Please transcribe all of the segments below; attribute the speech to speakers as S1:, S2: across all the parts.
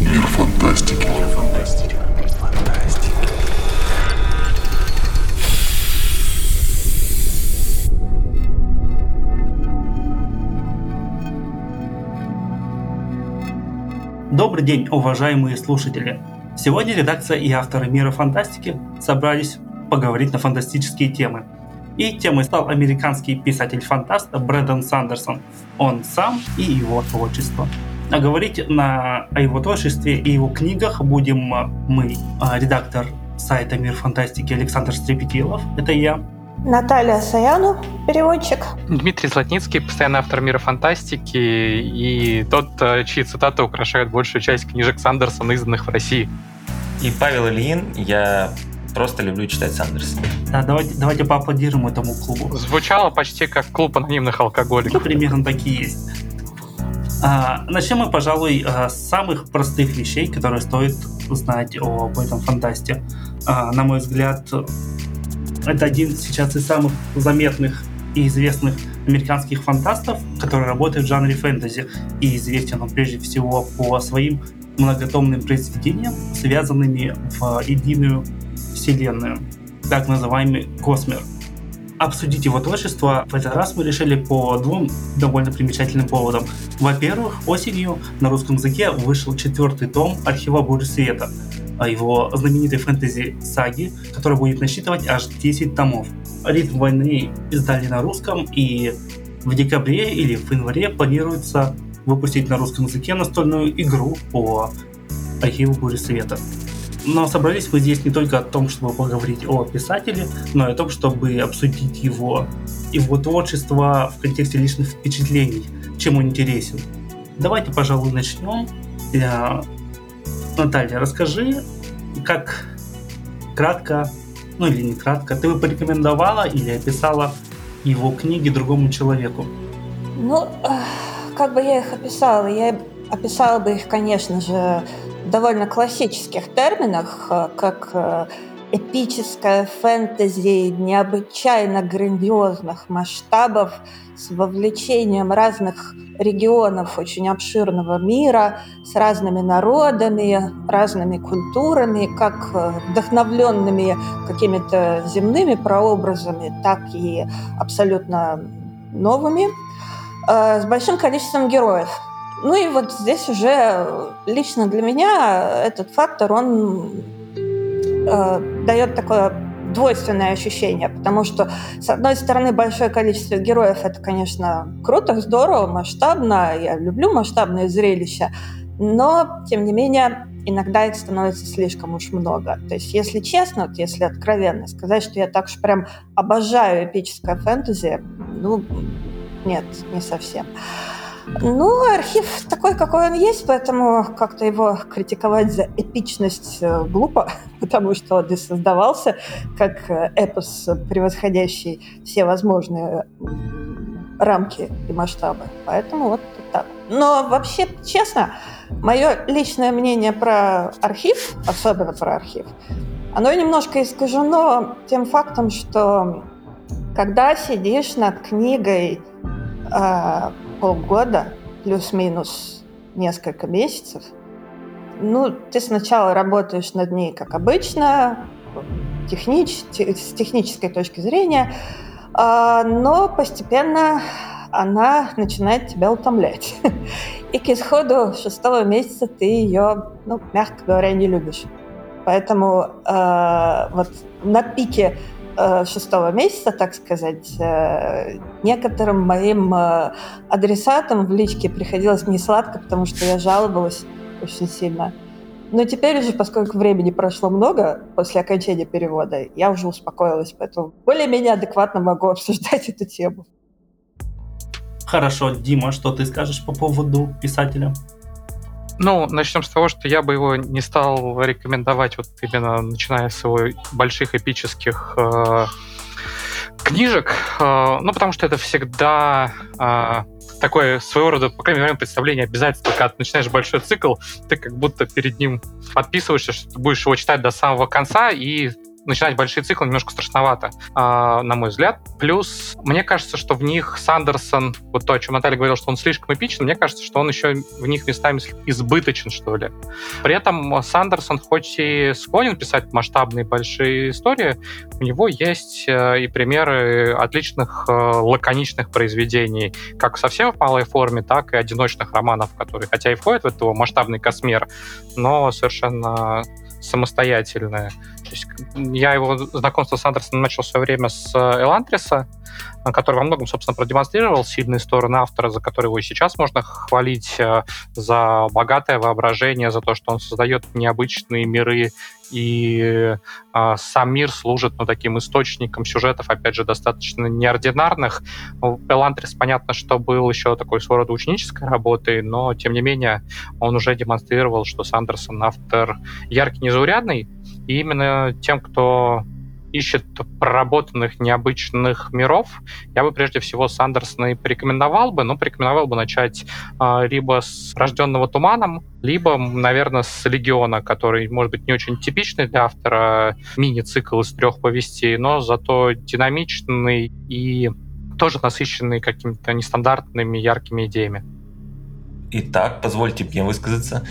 S1: Мир фантастики. Мир фантастики.
S2: Добрый день, уважаемые слушатели! Сегодня редакция и авторы Мира Фантастики собрались поговорить на фантастические темы. И темой стал американский писатель-фантаст Брэдон Сандерсон. Он сам и его творчество. А говорить на, о его творчестве и его книгах будем мы, а, редактор сайта Мир Фантастики Александр Стрепетилов, это я,
S3: Наталья Саяну, переводчик.
S4: Дмитрий Златницкий, постоянный автор мира фантастики и тот, э, чьи цитаты украшают большую часть книжек Сандерсона, изданных в России.
S5: И Павел Ильин, я просто люблю читать Сандерсона.
S2: Да, давайте, давайте поаплодируем этому клубу.
S4: Звучало почти как клуб анонимных алкоголиков.
S2: Ну, примерно такие есть. А, начнем мы, пожалуй, а, с самых простых вещей, которые стоит знать об этом фантасте. А, на мой взгляд, это один сейчас из самых заметных и известных американских фантастов, который работает в жанре фэнтези. И известен он прежде всего по своим многотомным произведениям, связанными в единую вселенную, так называемый Космер. Обсудить его творчество в этот раз мы решили по двум довольно примечательным поводам. Во-первых, осенью на русском языке вышел четвертый том «Архива Буры Света», его знаменитой фэнтези-саги, которая будет насчитывать аж 10 томов. «Ритм войны» издали на русском, и в декабре или в январе планируется выпустить на русском языке настольную игру по архиву Бури Света. Но собрались мы здесь не только о том, чтобы поговорить о писателе, но и о том, чтобы обсудить его, его творчество в контексте личных впечатлений, чем он интересен. Давайте, пожалуй, начнем. Наталья, расскажи, как кратко, ну или не кратко, ты бы порекомендовала или описала его книги другому человеку?
S3: Ну, как бы я их описала? Я описала бы их, конечно же, довольно классических терминах, э, как э, эпическое фэнтези необычайно грандиозных масштабов с вовлечением разных регионов очень обширного мира, с разными народами, разными культурами, как э, вдохновленными какими-то земными прообразами, так и абсолютно новыми, с большим количеством героев. Ну и вот здесь уже лично для меня этот фактор, он э, дает такое двойственное ощущение, потому что, с одной стороны, большое количество героев — это, конечно, круто, здорово, масштабно, я люблю масштабные зрелища, но, тем не менее, иногда их становится слишком уж много. То есть, если честно, вот если откровенно сказать, что я так уж прям обожаю эпическое фэнтези, ну, нет, не совсем. Ну, архив такой, какой он есть, поэтому как-то его критиковать за эпичность э, глупо, потому что он и создавался как э, эпос, превосходящий все возможные рамки и масштабы. Поэтому вот так. Но вообще, честно, мое личное мнение про архив, особенно про архив, оно немножко искажено тем фактом, что когда сидишь над книгой э, полгода, плюс-минус несколько месяцев, ну, ты сначала работаешь над ней, как обычно, технич, с технической точки зрения, а, но постепенно она начинает тебя утомлять. И к исходу шестого месяца ты ее, ну, мягко говоря, не любишь. Поэтому э, вот на пике Э, шестого месяца, так сказать, э, некоторым моим э, адресатам в личке приходилось не сладко, потому что я жаловалась очень сильно. Но теперь уже, поскольку времени прошло много после окончания перевода, я уже успокоилась, поэтому более-менее адекватно могу обсуждать эту тему.
S2: Хорошо, Дима, что ты скажешь по поводу писателя?
S4: Ну, начнем с того, что я бы его не стал рекомендовать вот именно начиная с его больших эпических э, книжек, э, ну, потому что это всегда э, такое своего рода, по крайней мере, представление обязательства, когда ты начинаешь большой цикл, ты как будто перед ним подписываешься, что ты будешь его читать до самого конца, и начинать большие циклы немножко страшновато, а, на мой взгляд. Плюс, мне кажется, что в них Сандерсон, вот то, о чем Наталья говорила, что он слишком эпичен, мне кажется, что он еще в них местами избыточен, что ли. При этом Сандерсон, хоть и склонен писать масштабные большие истории, у него есть э, и примеры отличных э, лаконичных произведений, как совсем в малой форме, так и одиночных романов, которые, хотя и входят в этого масштабный космер, но совершенно самостоятельное. То есть я его знакомство с Андерсоном начал в свое время с Элантриса, который во многом, собственно, продемонстрировал сильные стороны автора, за которые его и сейчас можно хвалить э, за богатое воображение, за то, что он создает необычные миры, и э, сам мир служит ну, таким источником сюжетов, опять же, достаточно неординарных. Элантрис, понятно, что был еще такой своего рода ученической работой, но, тем не менее, он уже демонстрировал, что Сандерсон автор яркий, незаурядный, и именно тем, кто ищет проработанных необычных миров, я бы прежде всего Сандерсона порекомендовал бы, но порекомендовал бы начать э, либо с «Рожденного туманом», либо, наверное, с «Легиона», который, может быть, не очень типичный для автора мини-цикл из трех повестей, но зато динамичный и тоже насыщенный какими-то нестандартными яркими идеями.
S5: Итак, позвольте мне высказаться.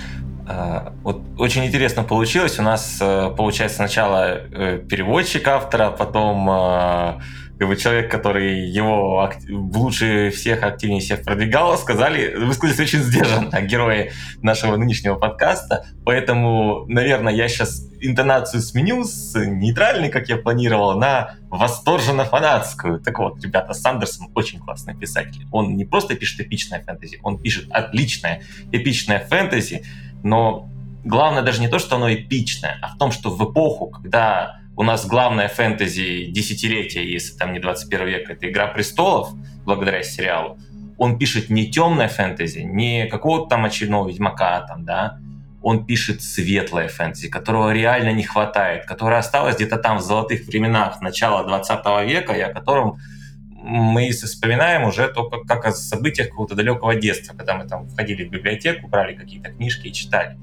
S5: А, вот очень интересно получилось. У нас э, получается сначала э, переводчик автора, потом э, как бы человек, который его лучше всех, активнее всех продвигал, сказали, высказались очень сдержанно герои нашего нынешнего подкаста. Поэтому, наверное, я сейчас интонацию сменю с нейтральной, как я планировал, на восторженно-фанатскую. Так вот, ребята, Сандерсон очень классный писатель. Он не просто пишет эпичное фэнтези, он пишет отличное эпичное фэнтези, но главное даже не то, что оно эпичное, а в том, что в эпоху, когда у нас главная фэнтези десятилетия, если там не 21 век, это «Игра престолов», благодаря сериалу, он пишет не темное фэнтези, не какого-то там очередного Ведьмака, там, да, он пишет светлое фэнтези, которого реально не хватает, которое осталось где-то там в золотых временах начала 20 века, и о котором мы вспоминаем уже только как о событиях какого-то далекого детства, когда мы там входили в библиотеку, брали какие-то книжки и читали.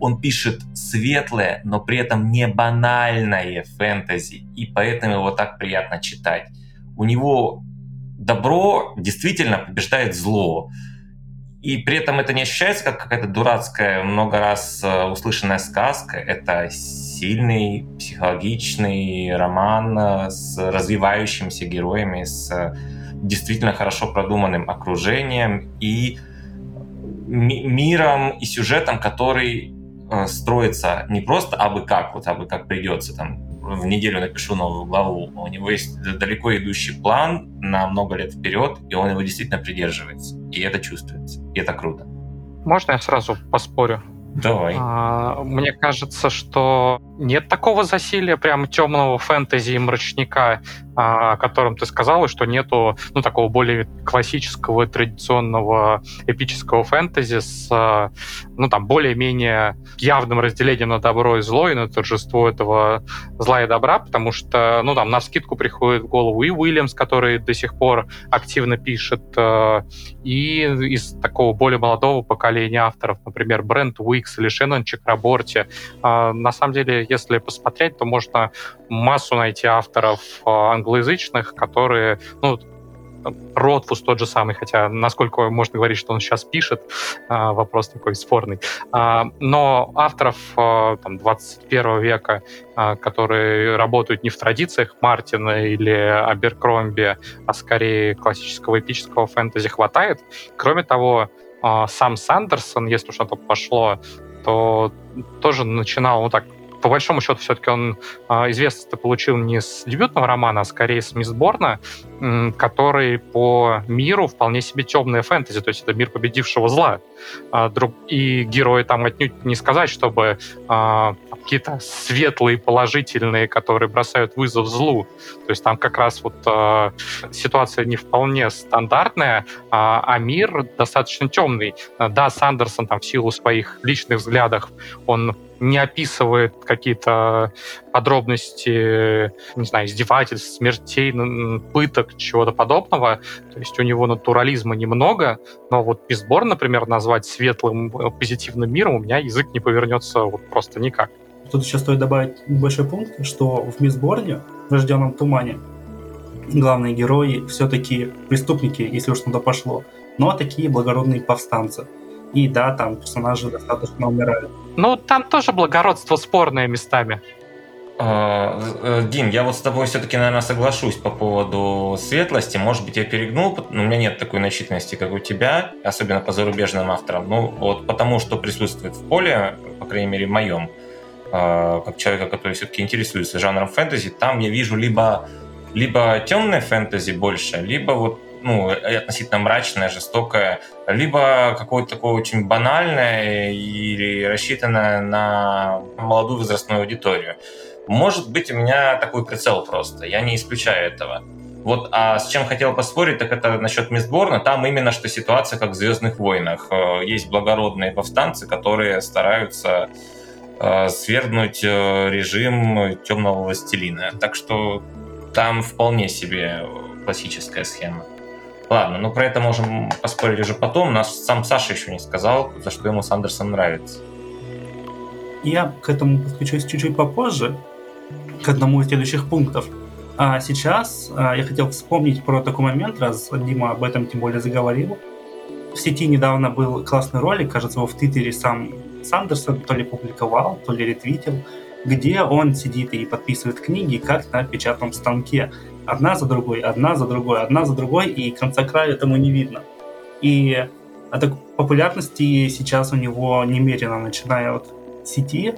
S5: Он пишет светлое, но при этом не банальное фэнтези, и поэтому его так приятно читать. У него добро действительно побеждает зло. И при этом это не ощущается как какая-то дурацкая, много раз э, услышанная сказка. Это сильный, психологичный роман э, с развивающимися героями, с э, действительно хорошо продуманным окружением и миром и сюжетом, который строится не просто абы как, вот абы как придется, там, в неделю напишу новую главу. У него есть далеко идущий план на много лет вперед, и он его действительно придерживается. И это чувствуется. И это круто.
S4: Можно я сразу поспорю?
S5: Давай.
S4: А, мне кажется, что нет такого засилия прям темного фэнтези и мрачника, а, о котором ты сказал, и что нету ну, такого более классического, традиционного эпического фэнтези с а, ну, там, более-менее явным разделением на добро и зло, и на торжество этого зла и добра, потому что, ну, там, на скидку приходит в голову и Уильямс, который до сих пор активно пишет, а, и из такого более молодого поколения авторов, например, Брент Уикс или Шеннон Чакраборти. На самом деле, если посмотреть, то можно массу найти авторов а, англоязычных, которые, ну, Ротфус тот же самый, хотя насколько можно говорить, что он сейчас пишет, а, вопрос такой спорный. А, но авторов там, 21 века, которые работают не в традициях Мартина или Аберкромби, а скорее классического эпического фэнтези хватает. Кроме того, сам Сандерсон, если уж на то пошло, то тоже начинал, ну так, по большому счету, все-таки он э, известность получил не с дебютного романа, а скорее с Мисборна, э, который по миру вполне себе темная фэнтези, то есть это мир победившего зла. Э, друг, и герои там отнюдь не сказать, чтобы э, какие-то светлые, положительные, которые бросают вызов злу. То есть там как раз вот э, ситуация не вполне стандартная, а, а мир достаточно темный. Да, Сандерсон там в силу своих личных взглядов, он не описывает какие-то подробности, не знаю, издевательств, смертей, пыток, чего-то подобного. То есть у него натурализма немного, но вот Бисбор, например, назвать светлым, позитивным миром у меня язык не повернется вот просто никак.
S2: тут еще стоит добавить небольшой пункт, что в Мисборне, в «Рожденном тумане», главные герои все-таки преступники, если уж туда пошло, но такие благородные повстанцы. И да, там персонажи достаточно умирают.
S4: Ну, там тоже благородство спорное местами.
S5: А, э, Дим, я вот с тобой все-таки, наверное, соглашусь по поводу светлости. Может быть, я перегнул, но у меня нет такой начитанности, как у тебя, особенно по зарубежным авторам. Ну, вот потому что присутствует в поле, по крайней мере, в моем, а, как человека, который все-таки интересуется жанром фэнтези, там я вижу либо, либо темное фэнтези больше, либо вот ну, относительно мрачное, жестокое, либо какое-то такое очень банальное или рассчитанное на молодую возрастную аудиторию. Может быть, у меня такой прицел просто, я не исключаю этого. Вот, а с чем хотел поспорить, так это насчет Мистборна. Там именно что ситуация, как в «Звездных войнах». Э, есть благородные повстанцы, которые стараются э, свергнуть э, режим темного властелина. Так что там вполне себе классическая схема. Ладно, ну про это можем поспорить уже потом. Нас сам Саша еще не сказал, за что ему Сандерсон нравится.
S2: Я к этому подключусь чуть-чуть попозже, к одному из следующих пунктов. А сейчас а, я хотел вспомнить про такой момент, раз Дима об этом тем более заговорил. В сети недавно был классный ролик, кажется, его в Твиттере сам Сандерсон то ли публиковал, то ли ретвитил, где он сидит и подписывает книги, как на печатном станке. Одна за другой, одна за другой, одна за другой, и конца края этому не видно. И от популярности сейчас у него немерено, начиная от сети,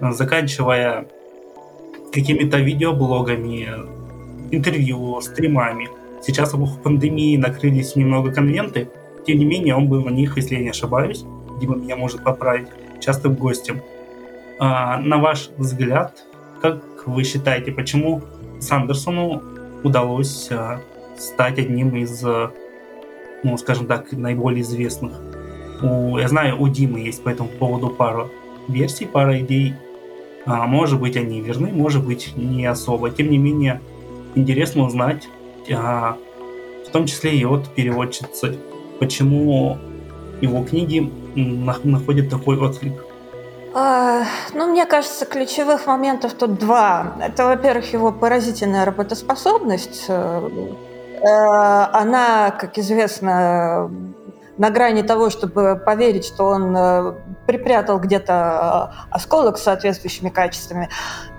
S2: заканчивая какими-то видеоблогами, интервью, стримами. Сейчас в пандемии накрылись немного конвенты, тем не менее он был на них, если я не ошибаюсь, Дима меня может поправить, частым гостем. А, на ваш взгляд, как вы считаете, почему Сандерсону удалось а, стать одним из, а, ну, скажем так, наиболее известных? У, я знаю, у Димы есть по этому поводу пара версий, пара идей. А, может быть, они верны, может быть, не особо. Тем не менее, интересно узнать, а, в том числе и от переводчицы, почему его книги находят такой отклик.
S3: А, ну, мне кажется, ключевых моментов тут два. Это, во-первых, его поразительная работоспособность. Э, э, она, как известно, на грани того, чтобы поверить, что он э, припрятал где-то осколок с соответствующими качествами.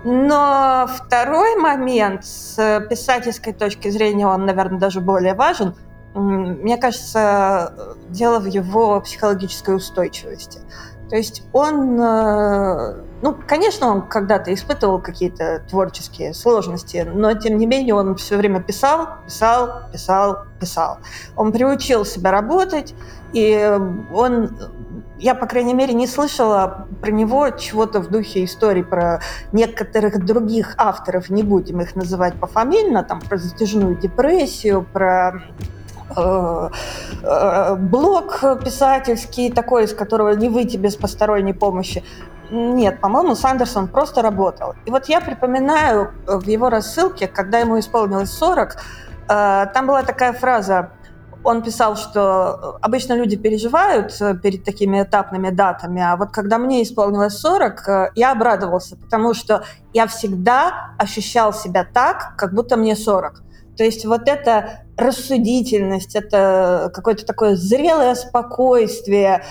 S3: Но второй момент, с писательской точки зрения, он, наверное, даже более важен. Мне кажется, дело в его психологической устойчивости. То есть он, э, ну, конечно, он когда-то испытывал какие-то творческие сложности, но тем не менее он все время писал, писал, писал, писал. Он приучил себя работать, и он, я, по крайней мере, не слышала про него чего-то в духе историй про некоторых других авторов, не будем их называть пофамильно, там, про затяжную депрессию, про блог писательский такой, из которого не выйти без посторонней помощи. Нет, по-моему, Сандерсон просто работал. И вот я припоминаю э, в его рассылке, когда ему исполнилось 40, там была такая фраза, он писал, что обычно люди переживают перед такими этапными датами, а вот когда мне исполнилось 40, я обрадовался, потому что я всегда ощущал себя так, как будто мне 40. То есть вот эта рассудительность, это какое-то такое зрелое спокойствие,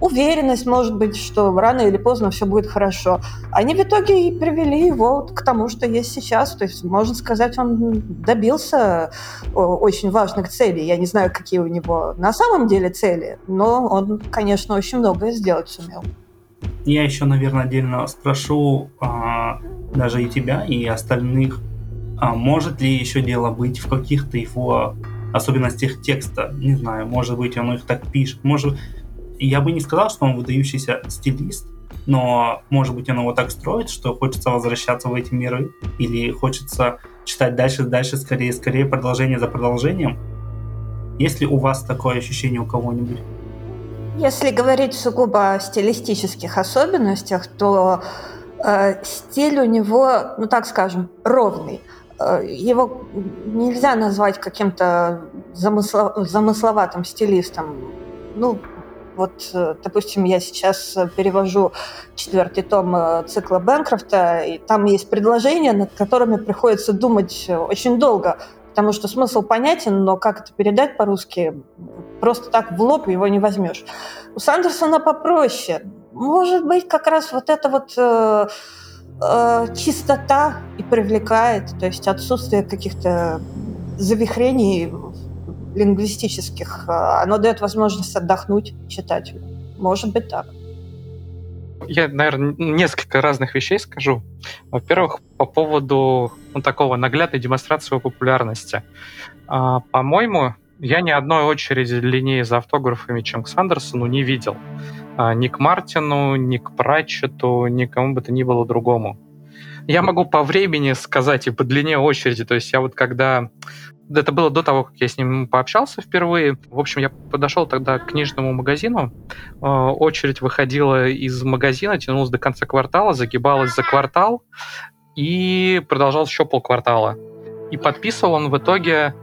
S3: уверенность, может быть, что рано или поздно все будет хорошо. Они в итоге и привели его к тому, что есть сейчас. То есть, можно сказать, он добился очень важных целей. Я не знаю, какие у него на самом деле цели, но он, конечно, очень многое сделать сумел.
S2: Я еще, наверное, отдельно спрошу а, даже и тебя, и остальных а может ли еще дело быть в каких-то его особенностях текста? Не знаю, может быть, он их так пишет. Может, я бы не сказал, что он выдающийся стилист, но, может быть, он его так строит, что хочется возвращаться в эти миры, или хочется читать дальше, дальше, скорее, скорее, продолжение за продолжением. Есть ли у вас такое ощущение у кого-нибудь?
S3: Если говорить сугубо о стилистических особенностях, то э, стиль у него, ну так скажем, ровный. Э, его нельзя назвать каким-то замысло, замысловатым стилистом. Ну, Вот, э, допустим, я сейчас перевожу четвертый том э, цикла Бэнкрофта, и там есть предложения, над которыми приходится думать очень долго, потому что смысл понятен, но как это передать по-русски, просто так в лоб его не возьмешь. У Сандерсона попроще. Может быть, как раз вот это вот э, чистота и привлекает, то есть отсутствие каких-то завихрений лингвистических, э, оно дает возможность отдохнуть читателю. Может быть так.
S4: Я, наверное, несколько разных вещей скажу. Во-первых, по поводу ну, такого наглядной демонстрации его популярности. А, по-моему, я ни одной очереди длиннее за автографами, чем к Сандерсону, не видел. А, ни к Мартину, ни к Пратчету, ни кому бы то ни было другому. Я могу по времени сказать и по длине очереди. То есть я вот когда это было до того, как я с ним пообщался впервые. В общем, я подошел тогда к книжному магазину. Э, очередь выходила из магазина, тянулась до конца квартала, загибалась за квартал и продолжалась еще полквартала. И подписывал он в итоге,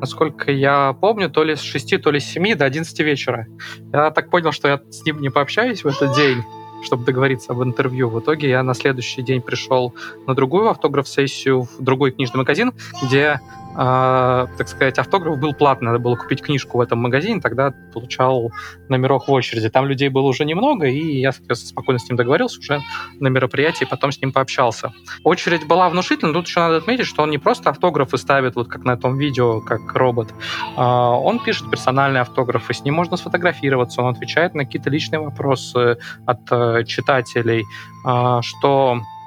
S4: насколько я помню, то ли с 6, то ли с 7 до 11 вечера. Я так понял, что я с ним не пообщаюсь в этот день чтобы договориться об интервью. В итоге я на следующий день пришел на другую автограф-сессию в другой книжный магазин, где э, так сказать, автограф был платный, надо было купить книжку в этом магазине, тогда получал номерок в очереди. Там людей было уже немного, и я, соответственно, спокойно с ним договорился уже на мероприятии, потом с ним пообщался. Очередь была внушительна, тут еще надо отметить, что он не просто автографы ставит, вот как на том видео, как робот, э, он пишет персональные автографы, с ним можно сфотографироваться, он отвечает на какие-то личные вопросы от э, читателей, э, что а,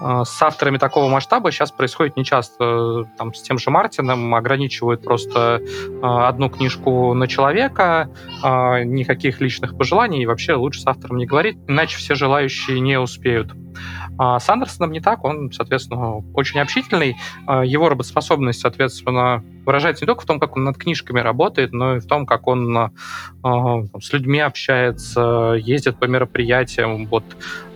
S4: с авторами такого масштаба сейчас происходит нечасто. Там, с тем же Мартином ограничивают просто а, одну книжку на человека, а, никаких личных пожеланий, и вообще лучше с автором не говорить, иначе все желающие не успеют. А с Андерсоном не так, он, соответственно, очень общительный. Его работоспособность, соответственно, выражается не только в том, как он над книжками работает, но и в том, как он с людьми общается, ездит по мероприятиям. Вот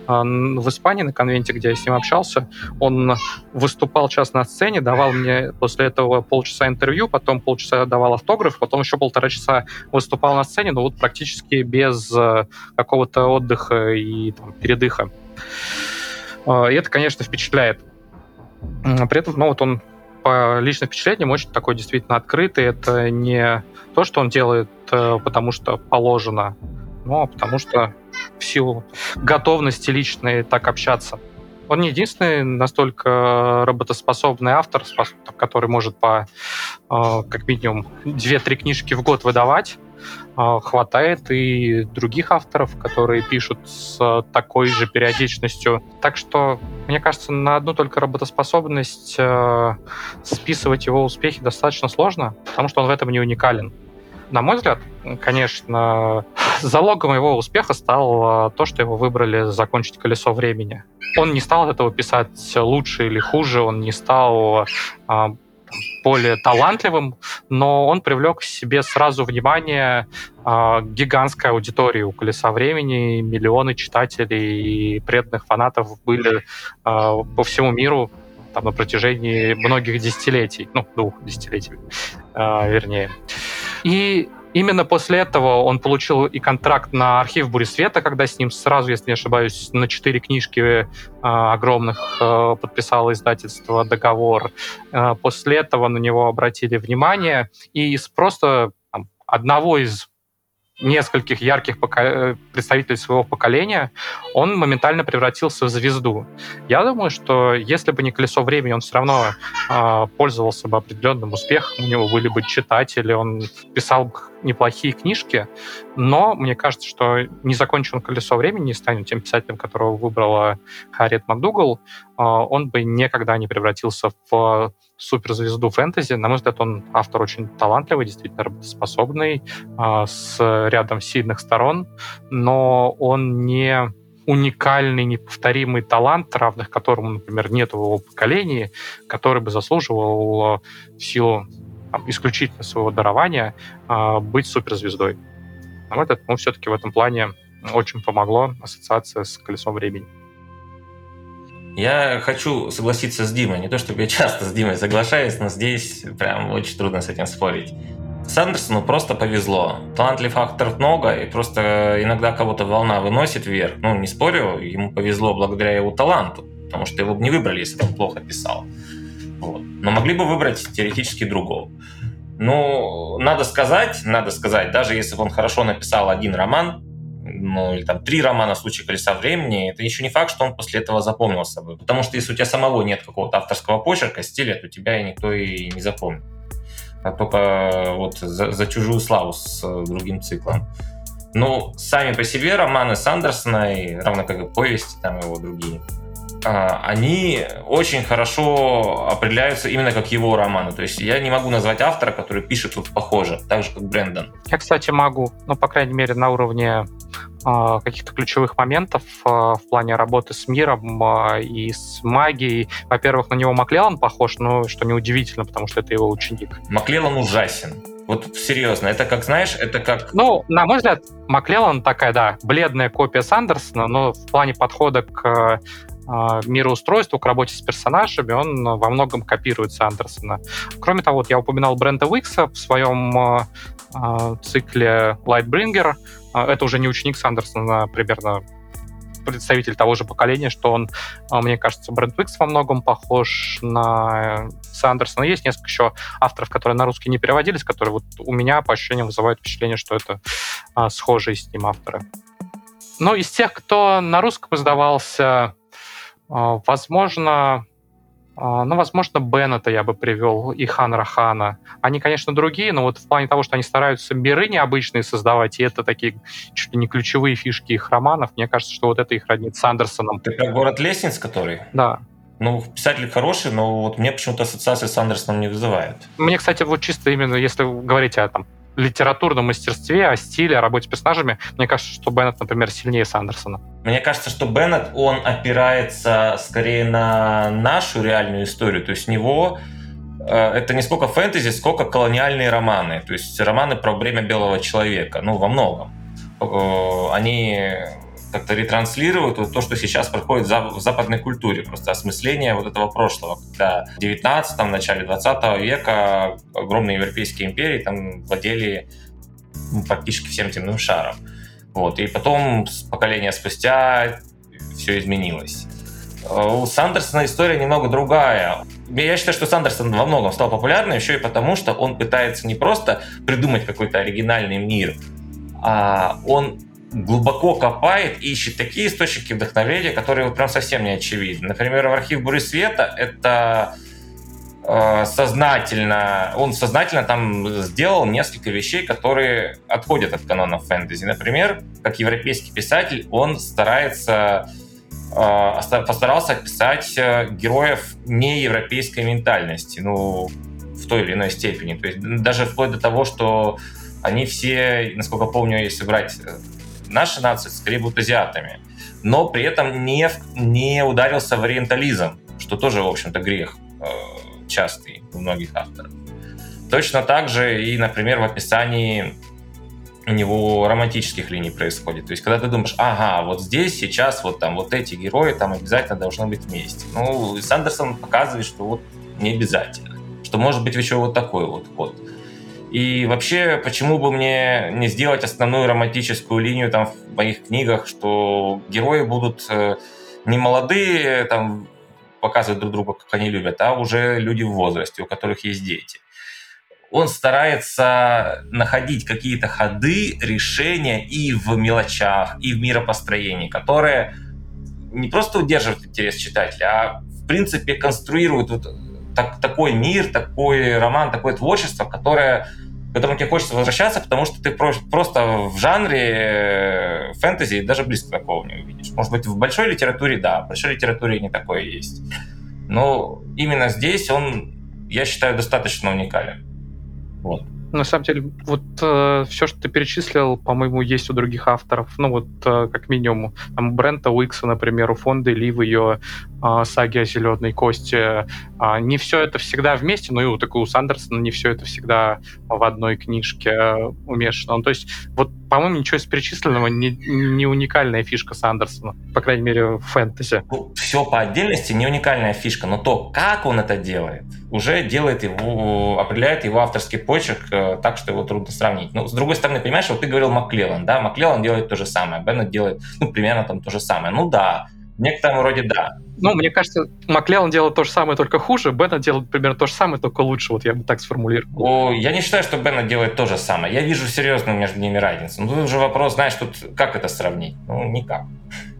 S4: а, в Испании на конвенте, где я с ним общался, он выступал час на сцене, давал мне после этого полчаса интервью, потом полчаса давал автограф, потом еще полтора часа выступал на сцене, но вот практически без э, какого-то отдыха и там, передыха. А, и это, конечно, впечатляет. При этом, ну вот он по личным впечатлениям очень такой действительно открытый. Это не то, что он делает, э, потому что положено, но потому что в силу готовности личной так общаться. Он не единственный настолько работоспособный автор, который может по э, как минимум 2-3 книжки в год выдавать. Э, хватает и других авторов, которые пишут с такой же периодичностью. Так что, мне кажется, на одну только работоспособность э, списывать его успехи достаточно сложно, потому что он в этом не уникален. На мой взгляд, конечно, залогом его успеха стало то, что его выбрали закончить «Колесо времени». Он не стал от этого писать лучше или хуже, он не стал а, более талантливым, но он привлек к себе сразу внимание э, гигантской аудитории у «Колеса времени», миллионы читателей и преданных фанатов были э, по всему миру там, на протяжении многих десятилетий, ну, двух десятилетий, э, вернее. И именно после этого он получил и контракт на архив Бури Света, когда с ним сразу, если не ошибаюсь, на четыре книжки э, огромных э, подписало издательство договор. Э, после этого на него обратили внимание, и из просто там, одного из нескольких ярких пока- представителей своего поколения, он моментально превратился в звезду. Я думаю, что если бы не колесо времени, он все равно э, пользовался бы определенным успехом, у него были бы читатели, он писал бы неплохие книжки, но мне кажется, что не закончил он «Колесо времени», не станет тем писателем, которого выбрала Харриет МакДугал, а, он бы никогда не превратился в суперзвезду фэнтези. На мой взгляд, он автор очень талантливый, действительно работоспособный, а, с рядом сильных сторон, но он не уникальный, неповторимый талант, равных которому, например, нет в его поколении, который бы заслуживал в силу там, исключительно своего дарования э, быть суперзвездой. На мой взгляд, ну, все-таки в этом плане очень помогло ассоциация с колесом времени.
S5: Я хочу согласиться с Димой. Не то, чтобы я часто с Димой соглашаюсь, но здесь прям очень трудно с этим спорить. Сандерсону просто повезло. Талантливых авторов много, и просто иногда кого-то волна выносит вверх. Ну, не спорю, ему повезло благодаря его таланту, потому что его бы не выбрали, если бы он плохо писал. Вот. Но могли бы выбрать теоретически другого. Ну, надо сказать, надо сказать, даже если бы он хорошо написал один роман, ну, или там три романа в случае «Колеса времени», это еще не факт, что он после этого запомнился бы. Потому что если у тебя самого нет какого-то авторского почерка, стиля, то тебя и никто и не запомнит. А только вот за, за чужую славу с э, другим циклом. Ну, сами по себе романы Сандерсона, и равно как и повести, там его другие, а, они очень хорошо определяются именно как его романы. То есть я не могу назвать автора, который пишет вот похоже, так же, как Брэндон.
S4: Я, кстати, могу, ну, по крайней мере, на уровне э, каких-то ключевых моментов э, в плане работы с миром э, и с магией. Во-первых, на него Маклеллан похож, но что неудивительно, потому что это его ученик.
S5: Маклеллан ужасен. Вот серьезно, это как, знаешь, это как...
S4: Ну, на мой взгляд, Маклеллан такая, да, бледная копия Сандерсона, но в плане подхода к а, мироустройству, к работе с персонажами, он во многом копирует Андерсона. Кроме того, вот я упоминал Брента Уикса в своем а, а, цикле Lightbringer. Это уже не ученик Сандерсона, примерно представитель того же поколения, что он, мне кажется, Брент Уикс во многом похож на Сандерсона. Есть несколько еще авторов, которые на русский не переводились, которые вот у меня по ощущениям вызывают впечатление, что это схожие с ним авторы. Ну, из тех, кто на русском издавался, а, возможно, а, ну, возможно, Беннета я бы привел и Ханра Хана. Они, конечно, другие, но вот в плане того, что они стараются миры необычные создавать, и это такие чуть ли не ключевые фишки их романов, мне кажется, что вот это их роднит с Андерсоном.
S5: Ты про город Лестниц, который?
S4: Да.
S5: Ну, писатель хороший, но вот мне почему-то ассоциации с Андерсоном не вызывает.
S4: Мне, кстати, вот чисто именно, если говорить о там, литературном мастерстве, о стиле, о работе с персонажами, мне кажется, что Беннет, например, сильнее Сандерсона.
S5: Мне кажется, что Беннет, он опирается скорее на нашу реальную историю. То есть у него э, это не сколько фэнтези, сколько колониальные романы. То есть романы про время белого человека. Ну, во многом. Э, они как-то ретранслируют то, что сейчас происходит в западной культуре, просто осмысление вот этого прошлого, когда в 19 начале 20 века огромные европейские империи там владели ну, практически всем темным шаром. Вот. И потом, с поколения спустя, все изменилось. У Сандерсона история немного другая. Я считаю, что Сандерсон во многом стал популярным еще и потому, что он пытается не просто придумать какой-то оригинальный мир, а он глубоко копает и ищет такие источники вдохновения, которые вот прям совсем не очевидны. Например, в архив Буры Света это э, сознательно, он сознательно там сделал несколько вещей, которые отходят от канона фэнтези. Например, как европейский писатель, он старается э, постарался описать э, героев неевропейской ментальности, ну, в той или иной степени. То есть даже вплоть до того, что они все, насколько помню, если брать э, наши нации скорее будут азиатами, но при этом не, не ударился в ориентализм, что тоже, в общем-то, грех э, частый у многих авторов. Точно так же и, например, в описании у него романтических линий происходит. То есть, когда ты думаешь, ага, вот здесь сейчас вот там вот эти герои там обязательно должны быть вместе. Ну, Сандерсон показывает, что вот не обязательно. Что может быть еще вот такой вот ход. И вообще, почему бы мне не сделать основную романтическую линию там в моих книгах, что герои будут э, не молодые, там, показывать друг другу, как они любят, а уже люди в возрасте, у которых есть дети. Он старается находить какие-то ходы, решения и в мелочах, и в миропостроении, которые не просто удерживают интерес читателя, а в принципе конструируют вот так, такой мир, такой роман, такое творчество, которое, к которому тебе хочется возвращаться, потому что ты просто в жанре э, фэнтези даже близко такого не увидишь. Может быть, в большой литературе, да, в большой литературе не такое есть. Но именно здесь он, я считаю, достаточно уникален. Вот.
S4: На самом деле, вот э, все, что ты перечислил, по-моему, есть у других авторов. Ну, вот, э, как минимум, там, Брента Уикса, например, у фонда Ли в ее э, саге о зеленой кости. Э, не все это всегда вместе, но и у такого Сандерсона не все это всегда в одной книжке э, умешано. Ну, то есть, вот, по-моему, ничего из перечисленного не, не уникальная фишка Сандерсона, по крайней мере, в фэнтези.
S5: Ну, все по отдельности не уникальная фишка, но то, как он это делает, уже делает его, определяет его авторский почерк э, так, что его трудно сравнить. Ну, с другой стороны, понимаешь, вот ты говорил Маклеллан, да, Маклеллан делает то же самое, Беннет делает, ну, примерно там то же самое. Ну да, в некотором роде да.
S4: Ну, мне кажется, Маклеллан делает то же самое, только хуже, Беннет делает примерно то же самое, только лучше, вот я бы так сформулировал.
S5: О, я не считаю, что Беннет делает то же самое. Я вижу серьезную между ними разницу. Ну, тут уже вопрос, знаешь, тут как это сравнить? Ну, никак.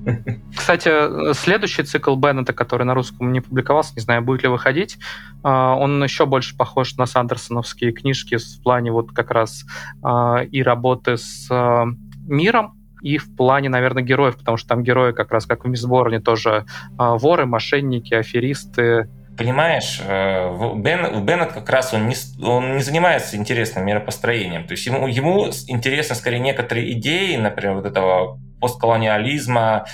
S4: Кстати, следующий цикл Беннета, который на русском не публиковался, не знаю, будет ли выходить, а, он еще больше похож на сандерсоновские книжки в плане вот как раз а, и работы с а, миром, и в плане, наверное, героев, потому что там герои как раз как в Мисборне тоже воры, мошенники, аферисты,
S5: понимаешь, э, Бен, Беннет как раз он не, он не занимается интересным миропостроением. То есть ему, ему интересны скорее некоторые идеи, например, вот этого постколониализма, а,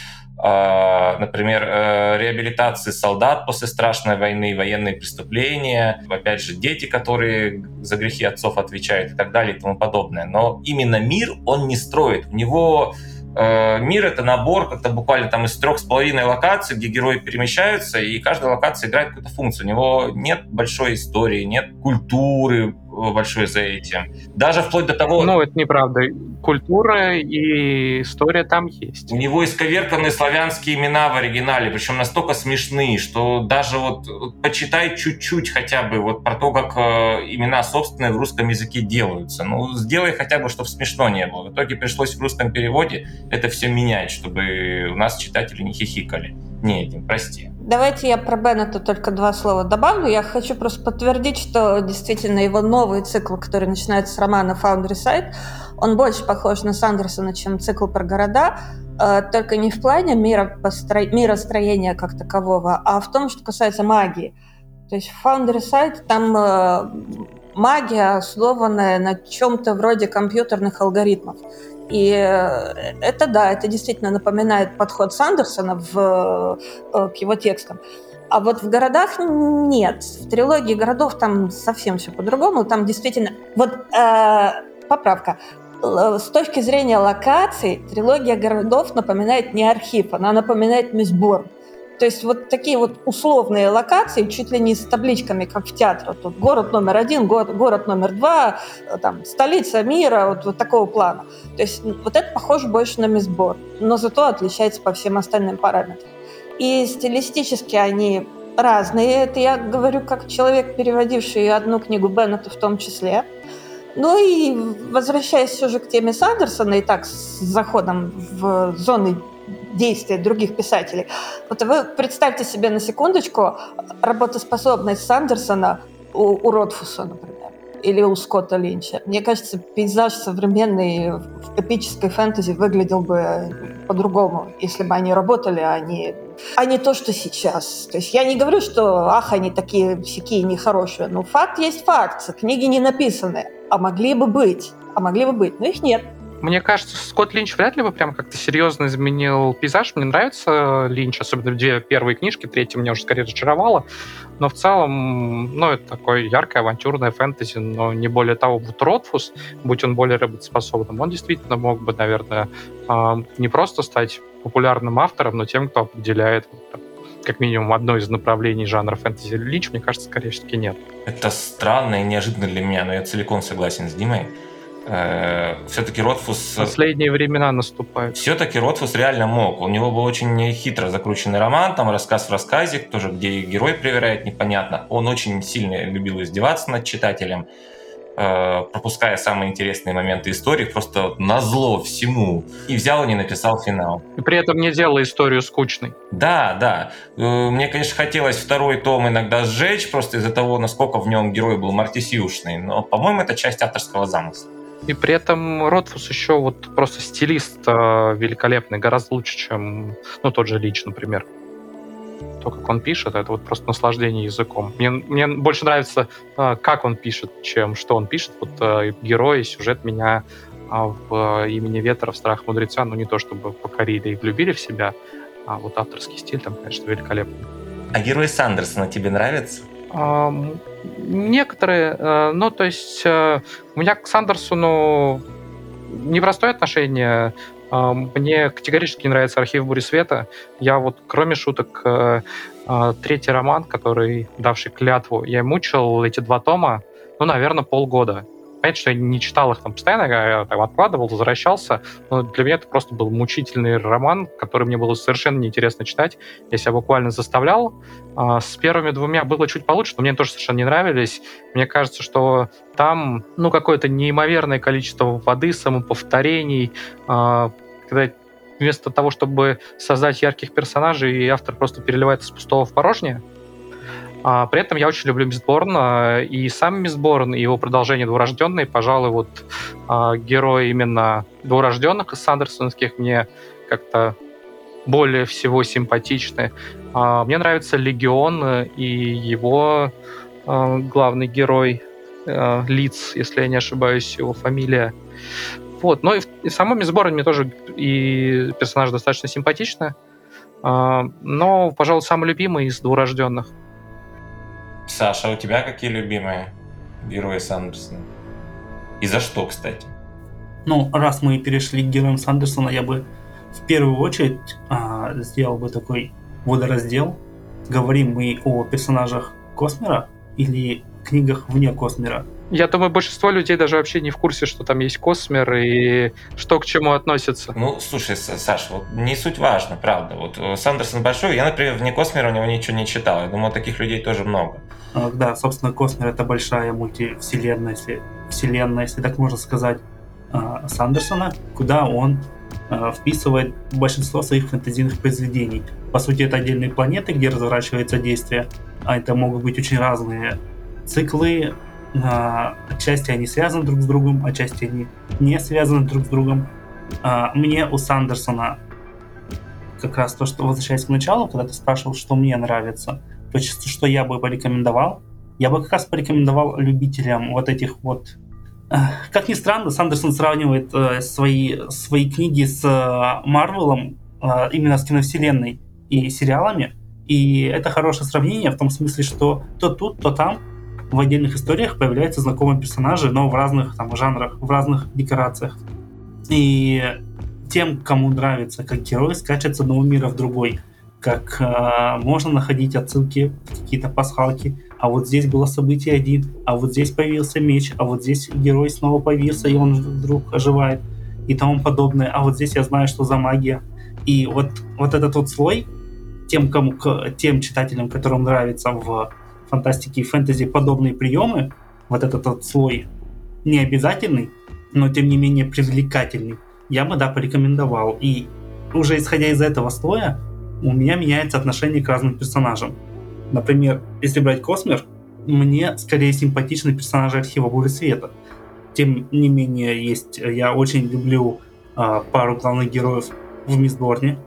S5: например, э, реабилитации солдат после страшной войны, военные преступления, опять же, дети, которые за грехи отцов отвечают и так далее и тому подобное. Но именно мир он не строит. У него Э, мир — это набор как-то буквально там из трех с половиной локаций, где герои перемещаются, и каждая локация играет какую-то функцию. У него нет большой истории, нет культуры, большой за этим. Даже вплоть до того...
S4: Ну, это неправда. Культура и история там есть.
S5: У него исковерканные славянские имена в оригинале, причем настолько смешные, что даже вот почитай чуть-чуть хотя бы вот про то, как э, имена собственные в русском языке делаются. Ну, сделай хотя бы, чтобы смешно не было. В итоге пришлось в русском переводе это все менять, чтобы у нас читатели не хихикали. Не этим, прости.
S3: Давайте я про Беннета только два слова добавлю. Я хочу просто подтвердить, что действительно его новый цикл, который начинается с романа Foundry он больше похож на Сандерсона, чем цикл про города, э, только не в плане миропостро... миростроения как такового, а в том, что касается магии. То есть Foundry там э, магия, основанная на чем-то вроде компьютерных алгоритмов. И э, это, да, это действительно напоминает подход Сандерсона в, э, к его текстам. А вот в городах нет. В трилогии городов там совсем все по-другому. Там действительно... Вот э, поправка. С точки зрения локаций, трилогия городов напоминает не архив, она напоминает Мисборн. То есть вот такие вот условные локации, чуть ли не с табличками, как в театре. Тут город номер один, город, город номер два, э, там, столица мира, вот, вот такого плана. То есть вот это похоже больше на Мисбор, но зато отличается по всем остальным параметрам. И стилистически они разные. Это я говорю как человек, переводивший одну книгу Беннета в том числе. Ну и возвращаясь все же к теме Сандерсона и так с заходом в зоны действия других писателей. Вот вы представьте себе на секундочку работоспособность Сандерсона у, у Ротфуса, например или у Скотта Линча. Мне кажется, пейзаж современный в эпической фэнтези выглядел бы по-другому, если бы они работали, а не, а не то, что сейчас. То есть я не говорю, что ах, они такие всякие нехорошие. Но факт есть факт. Книги не написаны, а могли бы быть. А могли бы быть, но их нет.
S4: Мне кажется, Скотт Линч вряд ли бы прям как-то серьезно изменил пейзаж. Мне нравится Линч, особенно две первые книжки, третья меня уже скорее разочаровала. Но в целом, ну, это такое яркое авантюрное фэнтези, но не более того. Вот Ротфус, будь он более работоспособным, он действительно мог бы, наверное, а, не просто стать популярным автором, но тем, кто определяет как минимум одно из направлений жанра фэнтези Линч, мне кажется, скорее все-таки нет.
S5: Это странно и неожиданно для меня, но я целиком согласен с Димой. Э, все-таки Ротфус...
S4: Последние времена наступают.
S5: Все-таки Ротфус реально мог. У него был очень хитро закрученный роман, там рассказ в рассказе, тоже где герой проверяет непонятно. Он очень сильно любил издеваться над читателем, э, пропуская самые интересные моменты истории, просто на зло всему. И взял и не написал финал.
S4: И при этом не делал историю скучной.
S5: Да, да. Э, мне, конечно, хотелось второй том иногда сжечь, просто из-за того, насколько в нем герой был мартисиушный. Но, по-моему, это часть авторского замысла.
S4: И при этом Ротфус еще вот просто стилист э, великолепный, гораздо лучше, чем ну, тот же Лич, например. То, как он пишет, это вот просто наслаждение языком. Мне, мне больше нравится, э, как он пишет, чем что он пишет. Вот э, герой, сюжет меня в «Имени ветра», в «Страх мудреца», ну не то чтобы покорили и влюбили в себя, а вот авторский стиль там, конечно, великолепный.
S5: А герой Сандерсона тебе нравится?
S4: Некоторые, э, ну, то есть э, у меня к Сандерсону непростое отношение, мне категорически не нравится «Архив бури света». Я вот, кроме шуток, э, третий роман, который, давший клятву, я мучил эти два тома, ну, наверное, полгода понятно, что я не читал их там постоянно, я там откладывал, возвращался, но для меня это просто был мучительный роман, который мне было совершенно неинтересно читать. Я себя буквально заставлял. А, с первыми двумя было чуть получше, но мне тоже совершенно не нравились. Мне кажется, что там, ну, какое-то неимоверное количество воды, самоповторений, а, когда вместо того, чтобы создать ярких персонажей, автор просто переливает из пустого в порожнее. А, при этом я очень люблю Мистборн, а, и сам Мистборн, и его продолжение «Двурожденный», пожалуй, вот а, герой именно «Двурожденных» из Сандерсонских мне как-то более всего симпатичны. А, мне нравится «Легион» и его а, главный герой а, Лиц, если я не ошибаюсь, его фамилия. Вот, но и, и в самом Мисборне мне тоже и персонаж достаточно симпатичный. А, но, пожалуй, самый любимый из двурожденных.
S5: Саша, у тебя какие любимые герои Сандерсона? И за что, кстати?
S2: Ну, раз мы перешли к героям Сандерсона, я бы в первую очередь а, сделал бы такой водораздел. Говорим мы о персонажах Космера или книгах вне Космера.
S4: Я думаю, большинство людей даже вообще не в курсе, что там есть Космер и что к чему относится.
S5: Ну, слушай, Саш, вот не суть важно, правда. Вот э, Сандерсон большой, я, например, вне Космера у него ничего не читал. Я думаю, таких людей тоже много.
S2: А, да, собственно, Космер это большая мультивселенная, если, вселенная, если так можно сказать, а, Сандерсона, куда он а, вписывает большинство своих фэнтезийных произведений. По сути, это отдельные планеты, где разворачивается действие, а это могут быть очень разные циклы, отчасти они связаны друг с другом, отчасти они не связаны друг с другом. Мне у Сандерсона как раз то, что возвращаясь к началу, когда ты спрашивал, что мне нравится, то что я бы порекомендовал, я бы как раз порекомендовал любителям вот этих вот как ни странно, Сандерсон сравнивает э, свои, свои книги с э, Марвелом, э, именно с киновселенной и сериалами. И это хорошее сравнение в том смысле, что то тут, то там в отдельных историях появляются знакомые персонажи, но в разных там, жанрах, в разных декорациях. И тем, кому нравится, как герой скачет с одного мира в другой, как э, можно находить отсылки, какие-то пасхалки. А вот здесь было событие один, а вот здесь появился меч, а вот здесь герой снова появился, и он вдруг оживает, и тому подобное. А вот здесь я знаю, что за магия. И вот, вот этот вот слой, тем, кому, к, тем читателям, которым нравится в фантастики и фэнтези подобные приемы, вот этот вот слой не обязательный, но тем не менее привлекательный, я бы, да, порекомендовал. И уже исходя из этого слоя, у меня меняется отношение к разным персонажам. Например, если брать Космер, мне скорее симпатичны персонажи архива Бури Света. Тем не менее, есть, я очень люблю э, пару главных героев в Мисборне.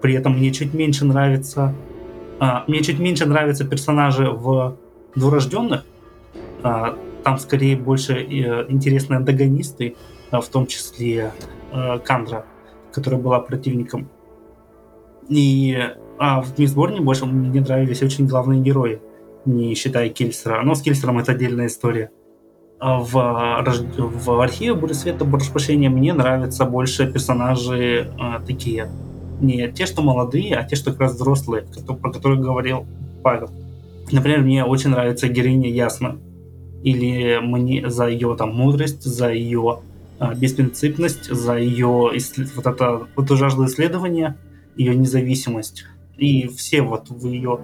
S2: При этом мне чуть меньше нравится а, мне чуть меньше нравятся персонажи в двурожденных. А, там скорее больше э, интересны антагонисты, а, в том числе э, Кандра, которая была противником. И а в Мисборне больше мне нравились очень главные герои, не считая Кельсера. Но с Кельсером это отдельная история. В, в архиве Буря Света, прошу прощения, мне нравятся больше персонажи а, такие не те, что молодые, а те, что как раз взрослые, про которые говорил Павел. Например, мне очень нравится героиня Ясна. Или мне за ее там мудрость, за ее а, беспринципность, за ее вот это вот жажду исследования, ее независимость. И все вот в ее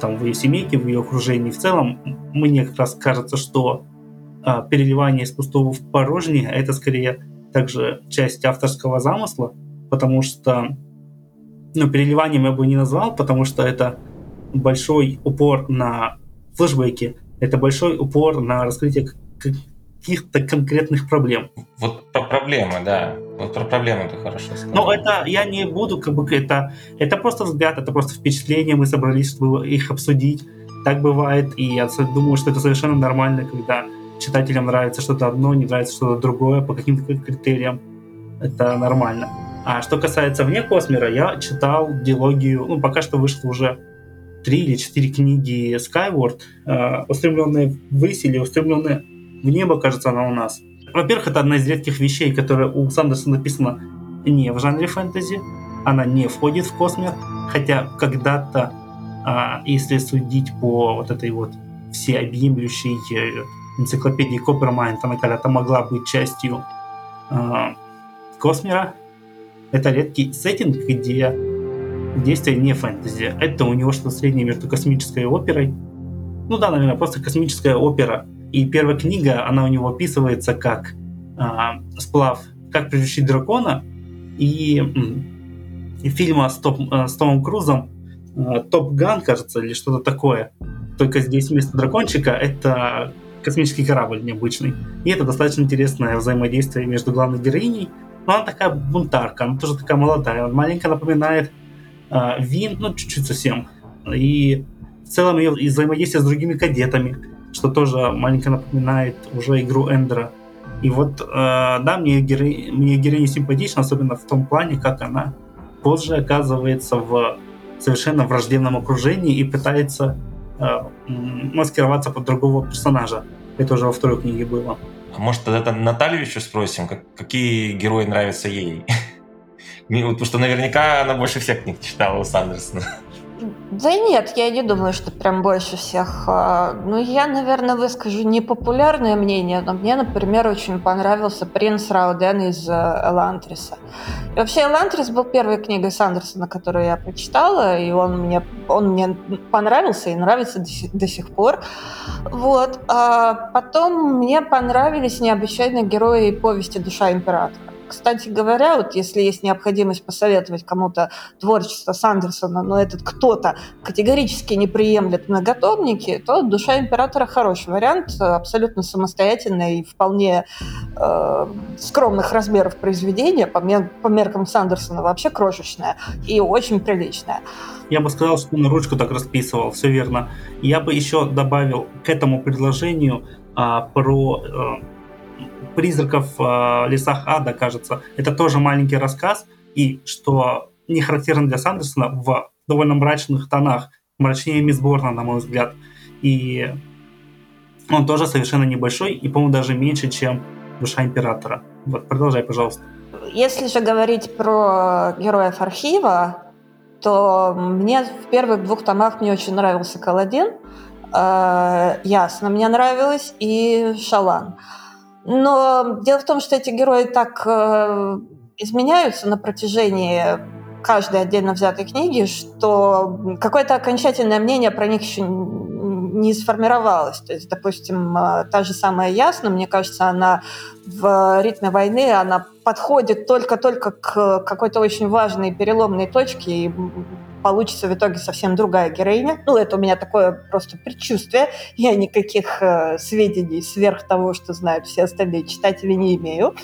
S2: там в ее семейке, в ее окружении в целом, мне как раз кажется, что а, переливание из пустого в порожнее это скорее также часть авторского замысла, потому что ну, переливанием я бы не назвал, потому что это большой упор на флешбеки, это большой упор на раскрытие каких-то конкретных проблем.
S5: Вот про проблемы, да. Вот про проблемы ты хорошо сказал.
S2: Но это я не буду, как бы это, это просто взгляд, это просто впечатление, мы собрались, чтобы их обсудить. Так бывает, и я думаю, что это совершенно нормально, когда читателям нравится что-то одно, не нравится что-то другое по каким-то критериям. Это нормально. А что касается вне Космера, я читал диалогию, ну, пока что вышло уже три или четыре книги Skyward, э, устремленные ввысь или устремленные в небо, кажется, она у нас. Во-первых, это одна из редких вещей, которая у Сандерса написана не в жанре фэнтези, она не входит в космер, хотя когда-то, а, если судить по вот этой вот всеобъемлющей э, энциклопедии Коппермайнд, она когда-то могла быть частью а, Космера. Это редкий сеттинг, где действие не фэнтези. Это у него что-то среднее между космической оперой. Ну да, наверное, просто космическая опера. И первая книга, она у него описывается как а, сплав «Как приручить дракона» и, и фильма с, Топ, э, с Томом Крузом «Топ Ган», кажется, или что-то такое. Только здесь вместо дракончика это космический корабль необычный. И это достаточно интересное взаимодействие между главной героиней. Но она такая бунтарка, она тоже такая молодая. Маленько напоминает э, Вин, ну, чуть-чуть совсем. И в целом ее взаимодействие с другими кадетами, что тоже маленько напоминает уже игру Эндера. И вот, э, да, мне, герои, мне героиня симпатична, особенно в том плане, как она позже оказывается в совершенно враждебном окружении и пытается э, маскироваться под другого персонажа. Это уже во второй книге было.
S5: А может, тогда Наталью еще спросим, как, какие герои нравятся ей? Потому что наверняка она больше всех книг читала у Сандерсона.
S3: Да нет, я не думаю, что прям больше всех. А, ну, я, наверное, выскажу непопулярное мнение, но мне, например, очень понравился «Принц Рауден» из э, Элантриса. И вообще Элантрис был первой книгой Сандерсона, которую я прочитала, и он мне, он мне понравился и нравится до сих, до сих пор. Вот. А потом мне понравились необычайные герои повести «Душа императора». Кстати говоря, вот если есть необходимость посоветовать кому-то творчество Сандерсона, но этот кто-то категорически не приемлет многотомники, то «Душа императора» хороший вариант, абсолютно самостоятельный и вполне э, скромных размеров произведения, по, мер, по меркам Сандерсона вообще крошечное и очень приличное.
S2: Я бы сказал, что он ручку так расписывал, все верно. Я бы еще добавил к этому предложению а, про... А, призраков в лесах ада, кажется. Это тоже маленький рассказ, и что не характерно для Сандерсона в довольно мрачных тонах, мрачнее Мисс Борна, на мой взгляд. И он тоже совершенно небольшой, и, по-моему, даже меньше, чем Душа Императора. Вот, продолжай, пожалуйста.
S3: Если же говорить про героев архива, то мне в первых двух томах мне очень нравился Каладин. Э, ясно, мне нравилось, и Шалан. Но дело в том, что эти герои так э, изменяются на протяжении каждой отдельно взятой книги, что какое-то окончательное мнение про них еще не сформировалось. То есть, допустим, э, та же самая Ясна, мне кажется, она в ритме войны, она подходит только-только к какой-то очень важной переломной точке, и получится в итоге совсем другая героиня. Ну, это у меня такое просто предчувствие. Я никаких э, сведений сверх того, что знают все остальные читатели, не имею.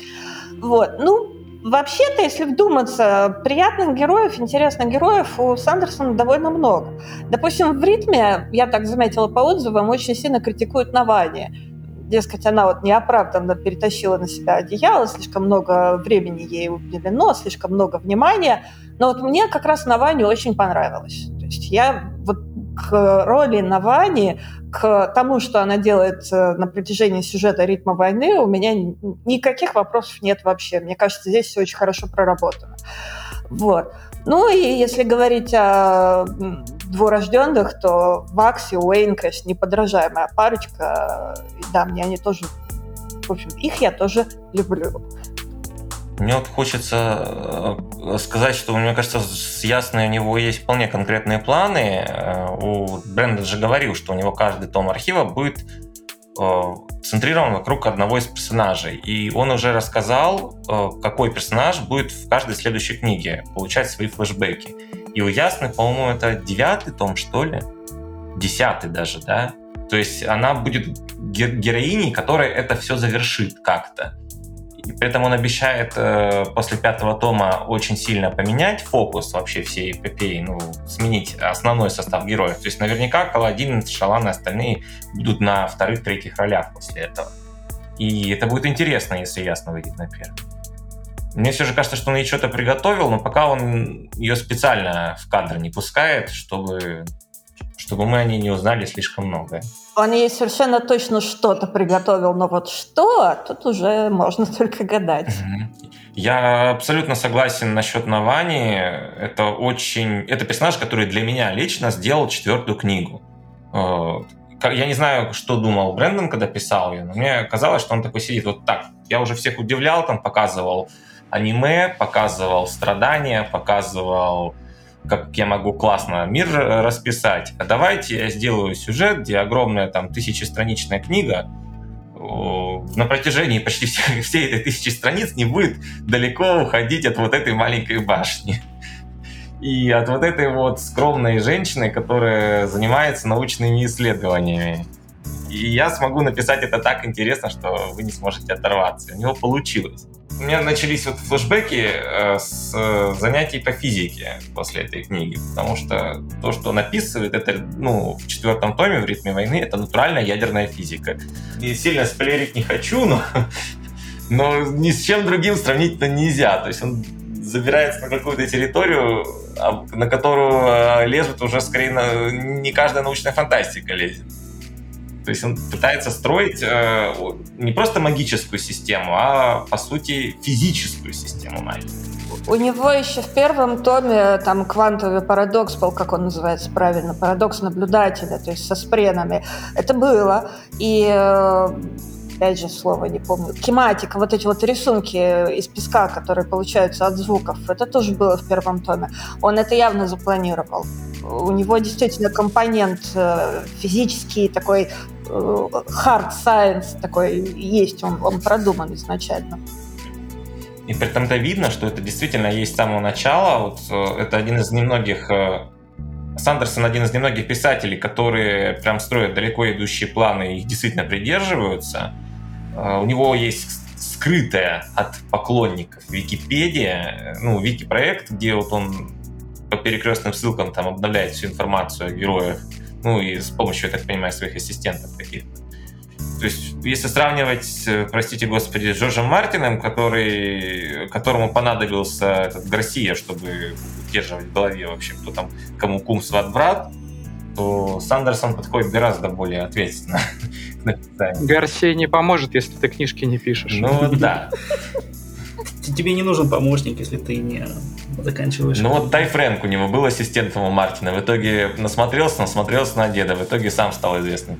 S3: Вот. Ну, Вообще-то, если вдуматься, приятных героев, интересных героев у Сандерсона довольно много. Допустим, в «Ритме», я так заметила по отзывам, очень сильно критикуют Навани. Дескать, она вот неоправданно перетащила на себя одеяло, слишком много времени ей уделено, слишком много внимания. Но вот мне как раз Навани очень понравилось. То есть я вот к роли Навани, к тому, что она делает э, на протяжении сюжета «Ритма войны», у меня никаких вопросов нет вообще. Мне кажется, здесь все очень хорошо проработано. Вот. Ну и если говорить о двурожденных, то Вакс и Уэйн, конечно, неподражаемая парочка. Да, мне они тоже... В общем, их я тоже люблю.
S5: Мне вот хочется э, сказать, что, мне кажется, с Ясной у него есть вполне конкретные планы. Э, у Брэндон же говорил, что у него каждый том архива будет центрирован вокруг одного из персонажей. И он уже рассказал, какой персонаж будет в каждой следующей книге получать свои флешбеки. И у Ясны, по-моему, это девятый том, что ли? Десятый даже, да? То есть она будет героиней, которая это все завершит как-то. И при этом он обещает э, после пятого тома очень сильно поменять фокус вообще всей эпопеи, ну, сменить основной состав героев. То есть наверняка Каладин, Шалан и остальные будут на вторых-третьих ролях после этого. И это будет интересно, если ясно выйдет на первый. Мне все же кажется, что он ей что-то приготовил, но пока он ее специально в кадр не пускает, чтобы чтобы мы о ней не узнали слишком много.
S3: Он ей совершенно точно что-то приготовил, но вот что, тут уже можно только гадать.
S5: Я абсолютно согласен насчет Навани. Это очень... Это персонаж, который для меня лично сделал четвертую книгу. Э, я не знаю, что думал Брэндон, когда писал ее, но мне казалось, что он такой сидит вот так. Я уже всех удивлял, там показывал аниме, показывал страдания, показывал как я могу классно мир расписать. А давайте я сделаю сюжет, где огромная там тысячестраничная книга, на протяжении почти всей, всей этой тысячи страниц не будет далеко уходить от вот этой маленькой башни. И от вот этой вот скромной женщины, которая занимается научными исследованиями. И я смогу написать это так интересно, что вы не сможете оторваться. У него получилось. У меня начались вот флешбеки э, с э, занятий по физике после этой книги, потому что то, что он описывает, это, ну, в четвертом томе в «Ритме войны» это натуральная ядерная физика. И сильно спойлерить не хочу, но, но ни с чем другим сравнить-то нельзя. То есть он забирается на какую-то территорию, а, на которую э, лезут уже скорее на... не каждая научная фантастика лезет. То есть он пытается строить э, не просто магическую систему, а по сути физическую систему магии.
S3: У него еще в первом томе там квантовый парадокс был, как он называется правильно, парадокс наблюдателя, то есть со спренами. Это было. И э, опять же слово не помню, кематика, вот эти вот рисунки из песка, которые получаются от звуков, это тоже было в первом томе. Он это явно запланировал. У него действительно компонент э, физический такой э, hard science такой есть, он, он продуман изначально.
S5: И при этом-то видно, что это действительно есть с самого начала. Вот, э, это один из немногих Сандерсон один из немногих писателей, которые прям строят далеко идущие планы и их действительно придерживаются. А, у него есть скрытая от поклонников Википедия, ну, вики-проект, где вот он по перекрестным ссылкам там обновляет всю информацию о героях, ну и с помощью, я так понимаю, своих ассистентов каких-то. То есть, если сравнивать, простите господи, с Джорджем Мартином, который, которому понадобился этот Гарсия, чтобы удерживать в голове вообще, кто там, кому кум, сват, брат, то Сандерсон подходит гораздо более ответственно
S4: к написанию. Гарсия не поможет, если ты книжки не пишешь.
S5: Ну да.
S2: Тебе не нужен помощник, если ты не заканчиваешь.
S5: Ну вот Тай Фрэнк у него был ассистентом у Мартина. В итоге насмотрелся, насмотрелся на деда. В итоге сам стал известным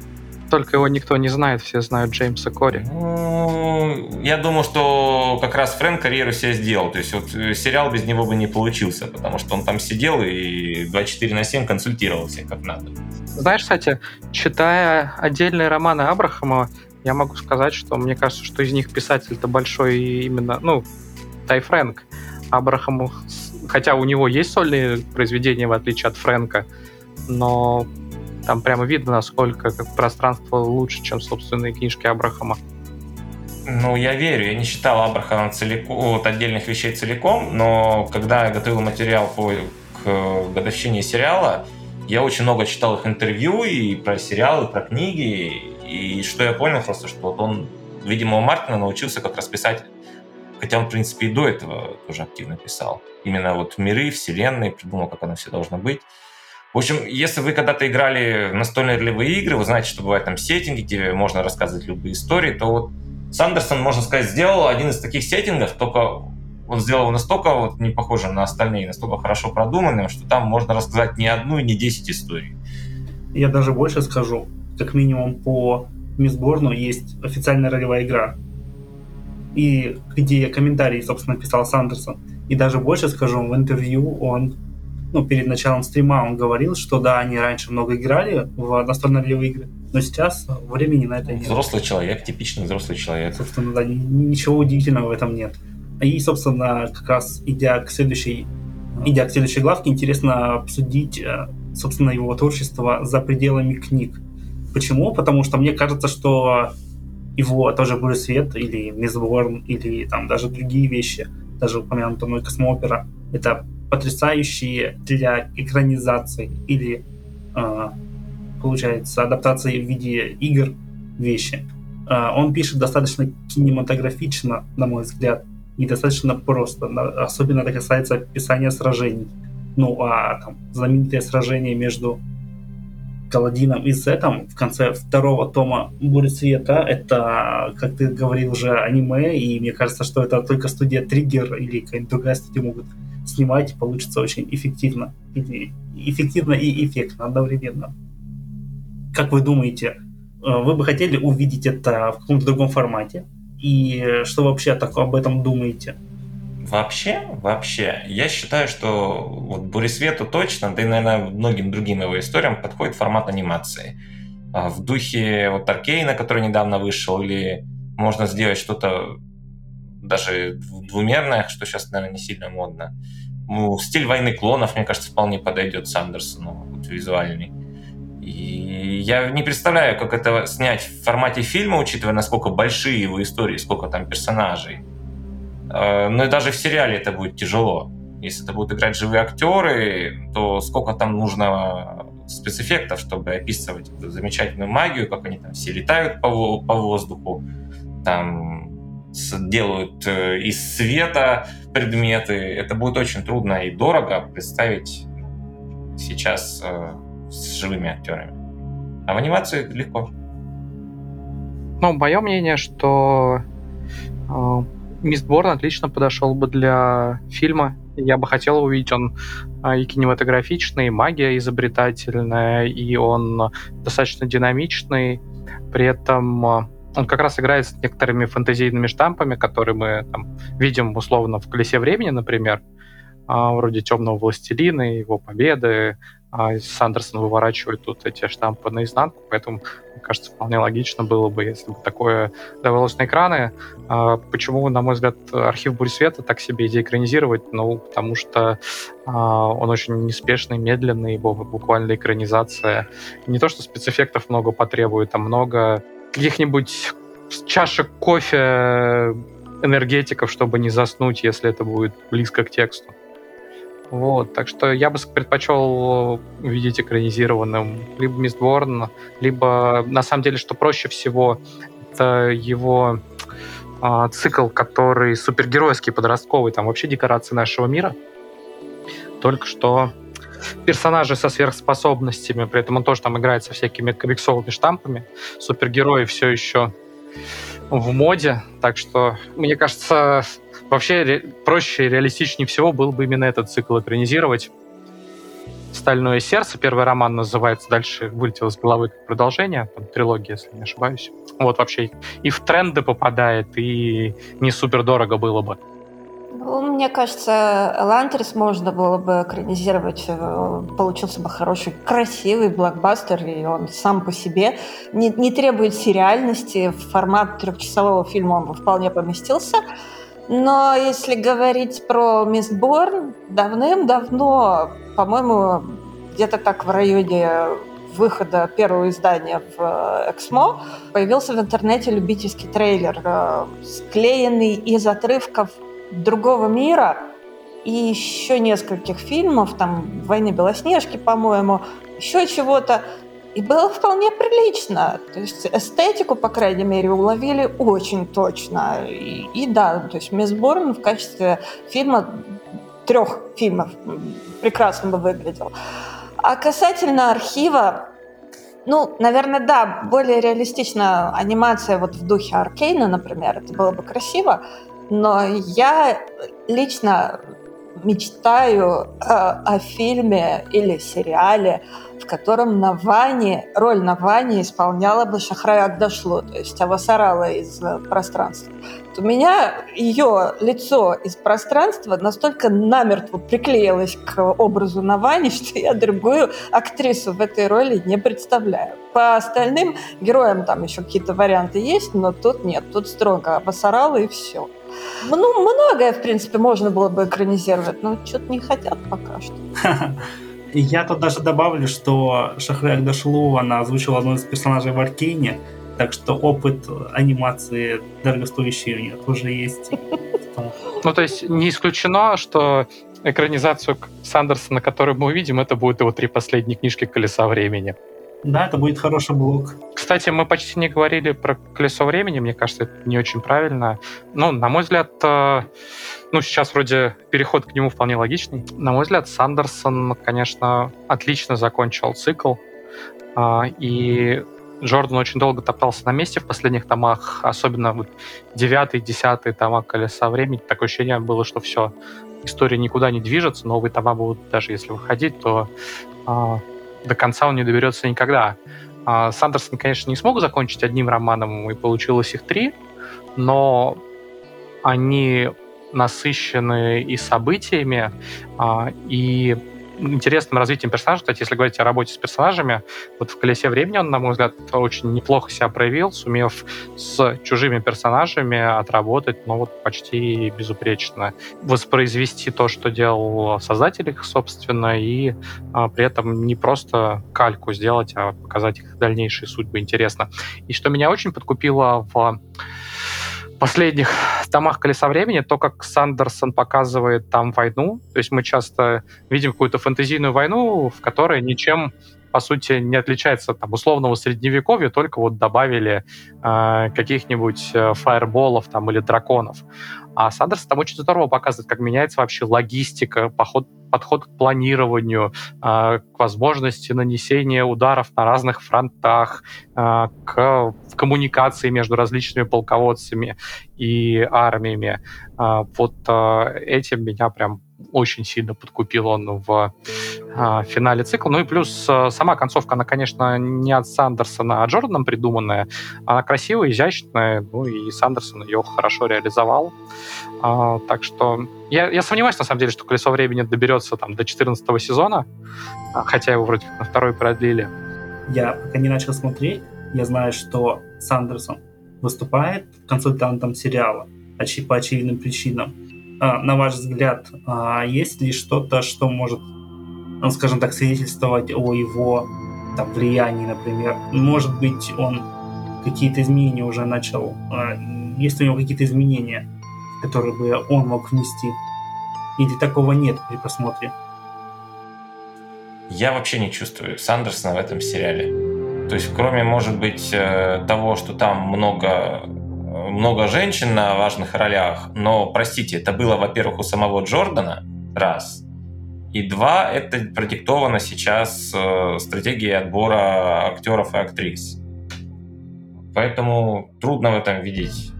S4: только его никто не знает, все знают Джеймса Кори.
S5: Ну, я думаю, что как раз Фрэнк карьеру себе сделал. То есть вот э, сериал без него бы не получился, потому что он там сидел и 24 на 7 консультировал всех как надо.
S4: Знаешь, кстати, читая отдельные романы Абрахама, я могу сказать, что мне кажется, что из них писатель-то большой именно, ну, Тай Фрэнк. Абрахаму, хотя у него есть сольные произведения, в отличие от Фрэнка, но там прямо видно, насколько как пространство лучше, чем собственные книжки Абрахама.
S5: Ну, я верю, я не читал Абрахама целиком, вот отдельных вещей целиком, но когда я готовил материал по, к годовщине сериала, я очень много читал их интервью и про сериалы, и про книги, и что я понял просто, что вот он, видимо, у Мартина научился как раз писать, хотя он, в принципе, и до этого тоже активно писал. Именно вот миры, вселенные, придумал, как оно все должно быть. В общем, если вы когда-то играли в настольные ролевые игры, вы знаете, что бывает там сеттинги, где можно рассказывать любые истории, то вот Сандерсон, можно сказать, сделал один из таких сеттингов, только он сделал настолько вот не похожим на остальные, настолько хорошо продуманным, что там можно рассказать не одну и не десять историй.
S2: Я даже больше скажу. Как минимум по Мисборну есть официальная ролевая игра. И где комментарии, собственно, писал Сандерсон. И даже больше скажу, в интервью он ну, перед началом стрима он говорил, что да, они раньше много играли в настольные игры, но сейчас времени на это нет.
S5: Взрослый человек, типичный взрослый человек.
S2: Собственно, да, ничего удивительного в этом нет. И, собственно, как раз идя к следующей, идя к следующей главке, интересно обсудить, э, собственно, его творчество за пределами книг. Почему? Потому что мне кажется, что его тоже «Бурый свет» или «Мисборн» или там даже другие вещи, даже упомянутая мной «Космоопера», это потрясающие для экранизации или, э, получается, адаптации в виде игр вещи. Э, он пишет достаточно кинематографично, на мой взгляд, и достаточно просто. Особенно это касается описания сражений. Ну, а там знаменитое сражение между Каладином и Сетом в конце второго тома «Буря света». Это, как ты говорил, уже аниме, и мне кажется, что это только студия Триггер или какая-нибудь другая студия могут снимать, и получится очень эффективно. Или эффективно и эффектно одновременно. Как вы думаете, э, вы бы хотели увидеть это в каком-то другом формате? И что вообще так об этом думаете?
S5: Вообще, вообще, я считаю, что вот Бурисвету точно, да и, наверное, многим другим его историям подходит формат анимации. А в духе вот Аркейна, который недавно вышел, или можно сделать что-то даже двумерное, что сейчас, наверное, не сильно модно. Ну, стиль войны клонов, мне кажется, вполне подойдет Сандерсону, вот, визуальный. И я не представляю, как это снять в формате фильма, учитывая, насколько большие его истории, сколько там персонажей. Э, но и даже в сериале это будет тяжело. Если это будут играть живые актеры, то сколько там нужно спецэффектов, чтобы описывать эту замечательную магию, как они там все летают по, по воздуху, там делают э, из света предметы. Это будет очень трудно и дорого представить сейчас э, с живыми актерами. А в анимации легко.
S4: Ну, мое мнение, что э, Мистборн отлично подошел бы для фильма. Я бы хотел увидеть, он э, и кинематографичный, и магия изобретательная, и он достаточно динамичный. При этом он как раз играет с некоторыми фэнтезийными штампами, которые мы там, видим условно в «Колесе времени», например, а, вроде «Темного властелина», его победы, а Сандерсон выворачивает тут эти штампы наизнанку, поэтому, мне кажется, вполне логично было бы, если бы такое давалось на экраны. А почему, на мой взгляд, архив Бурь Света так себе идея экранизировать? Ну, потому что он очень неспешный, медленный, его буквально экранизация. Не то, что спецэффектов много потребует, а много каких-нибудь чашек кофе энергетиков, чтобы не заснуть, если это будет близко к тексту. Вот, так что я бы предпочел видеть экранизированным либо Мистборн, либо, на самом деле, что проще всего, это его э, цикл, который супергеройский, подростковый, там вообще декорации нашего мира. Только что персонажи со сверхспособностями, при этом он тоже там играет со всякими комиксовыми штампами. Супергерои все еще в моде, так что, мне кажется, вообще ре- проще и реалистичнее всего было бы именно этот цикл экранизировать. «Стальное сердце», первый роман называется, дальше вылетел из головы продолжение, там, трилогия, если не ошибаюсь. Вот вообще и в тренды попадает, и не супер дорого было бы.
S3: Ну, мне кажется, Элантрис можно было бы экранизировать. Э, получился бы хороший, красивый блокбастер, и он сам по себе не, не требует сериальности. В формат трехчасового фильма он бы вполне поместился. Но если говорить про Мистборн, давным-давно, по-моему, где-то так в районе выхода первого издания в э, Эксмо появился в интернете любительский трейлер, э, склеенный из отрывков другого мира и еще нескольких фильмов, там «Войны Белоснежки», по-моему, еще чего-то. И было вполне прилично. То есть эстетику, по крайней мере, уловили очень точно. И, и да, то есть Мисс Борн в качестве фильма, трех фильмов прекрасно бы выглядел. А касательно архива, ну, наверное, да, более реалистичная анимация вот в духе Аркейна, например, это было бы красиво. Но я лично мечтаю э, о фильме или сериале, в котором Навани, роль Навани исполняла бы Шахрай Агдашлу, то есть Авасарала из э, пространства. Вот у меня ее лицо из пространства настолько намертво приклеилось к образу Навани, что я другую актрису в этой роли не представляю. По остальным героям там еще какие-то варианты есть, но тут нет, тут строго Авасарала и все. Ну, многое, в принципе, можно было бы экранизировать, но что-то не хотят пока что.
S2: Я тут даже добавлю, что Шахряк Дашлу, она озвучила одного из персонажей в Аркейне, так что опыт анимации дорогостоящий у нее тоже есть.
S4: Ну, то есть не исключено, что экранизацию Сандерсона, которую мы увидим, это будет его три последние книжки «Колеса времени».
S2: Да, это будет хороший блок.
S4: Кстати, мы почти не говорили про колесо времени, мне кажется, это не очень правильно. Ну, на мой взгляд, э, ну, сейчас вроде переход к нему вполне логичный. На мой взгляд, Сандерсон, конечно, отлично закончил цикл. А, и Джордан очень долго топтался на месте в последних томах, особенно вот девятый, десятый тома «Колеса времени». Такое ощущение было, что все, история никуда не движется, новые тома будут, даже если выходить, то а, до конца он не доберется никогда. А, Сандерсон, конечно, не смог закончить одним романом, и получилось их три, но они насыщены и событиями, а, и интересным развитием персонажа. Кстати, если говорить о работе с персонажами, вот в «Колесе времени» он, на мой взгляд, очень неплохо себя проявил, сумев с чужими персонажами отработать, ну вот почти безупречно. Воспроизвести то, что делал создатель их, собственно, и а, при этом не просто кальку сделать, а показать их дальнейшие судьбы интересно. И что меня очень подкупило в последних томах «Колеса времени» то, как Сандерсон показывает там войну. То есть мы часто видим какую-то фэнтезийную войну, в которой ничем по сути, не отличается от там, условного средневековья, только вот добавили э, каких-нибудь э, фаерболов там, или драконов. А Сандерс там очень здорово показывает, как меняется вообще логистика, поход, подход к планированию, э, к возможности нанесения ударов на разных фронтах, э, к коммуникации между различными полководцами и армиями. Э, вот этим меня прям очень сильно подкупил он в э, финале цикла. Ну и плюс э, сама концовка, она, конечно, не от Сандерсона, а Джорданом придуманная. Она красивая, изящная, ну и Сандерсон ее хорошо реализовал. Э, так что я, я сомневаюсь, на самом деле, что «Колесо времени» доберется там, до 14 сезона, хотя его вроде как на второй продлили.
S2: Я пока не начал смотреть, я знаю, что Сандерсон выступает консультантом сериала по очевидным причинам. А, на ваш взгляд, а, есть ли что-то, что может, ну, скажем так, свидетельствовать о его там, влиянии, например? Может быть, он какие-то изменения уже начал, а, есть у него какие-то изменения, которые бы он мог внести? Или такого нет при просмотре?
S5: Я вообще не чувствую Сандерсона в этом сериале. То есть, кроме, может быть, э, того, что там много много женщин на важных ролях, но, простите, это было, во-первых, у самого Джордана, раз, и два, это продиктовано сейчас э, стратегией отбора актеров и актрис. Поэтому трудно в этом видеть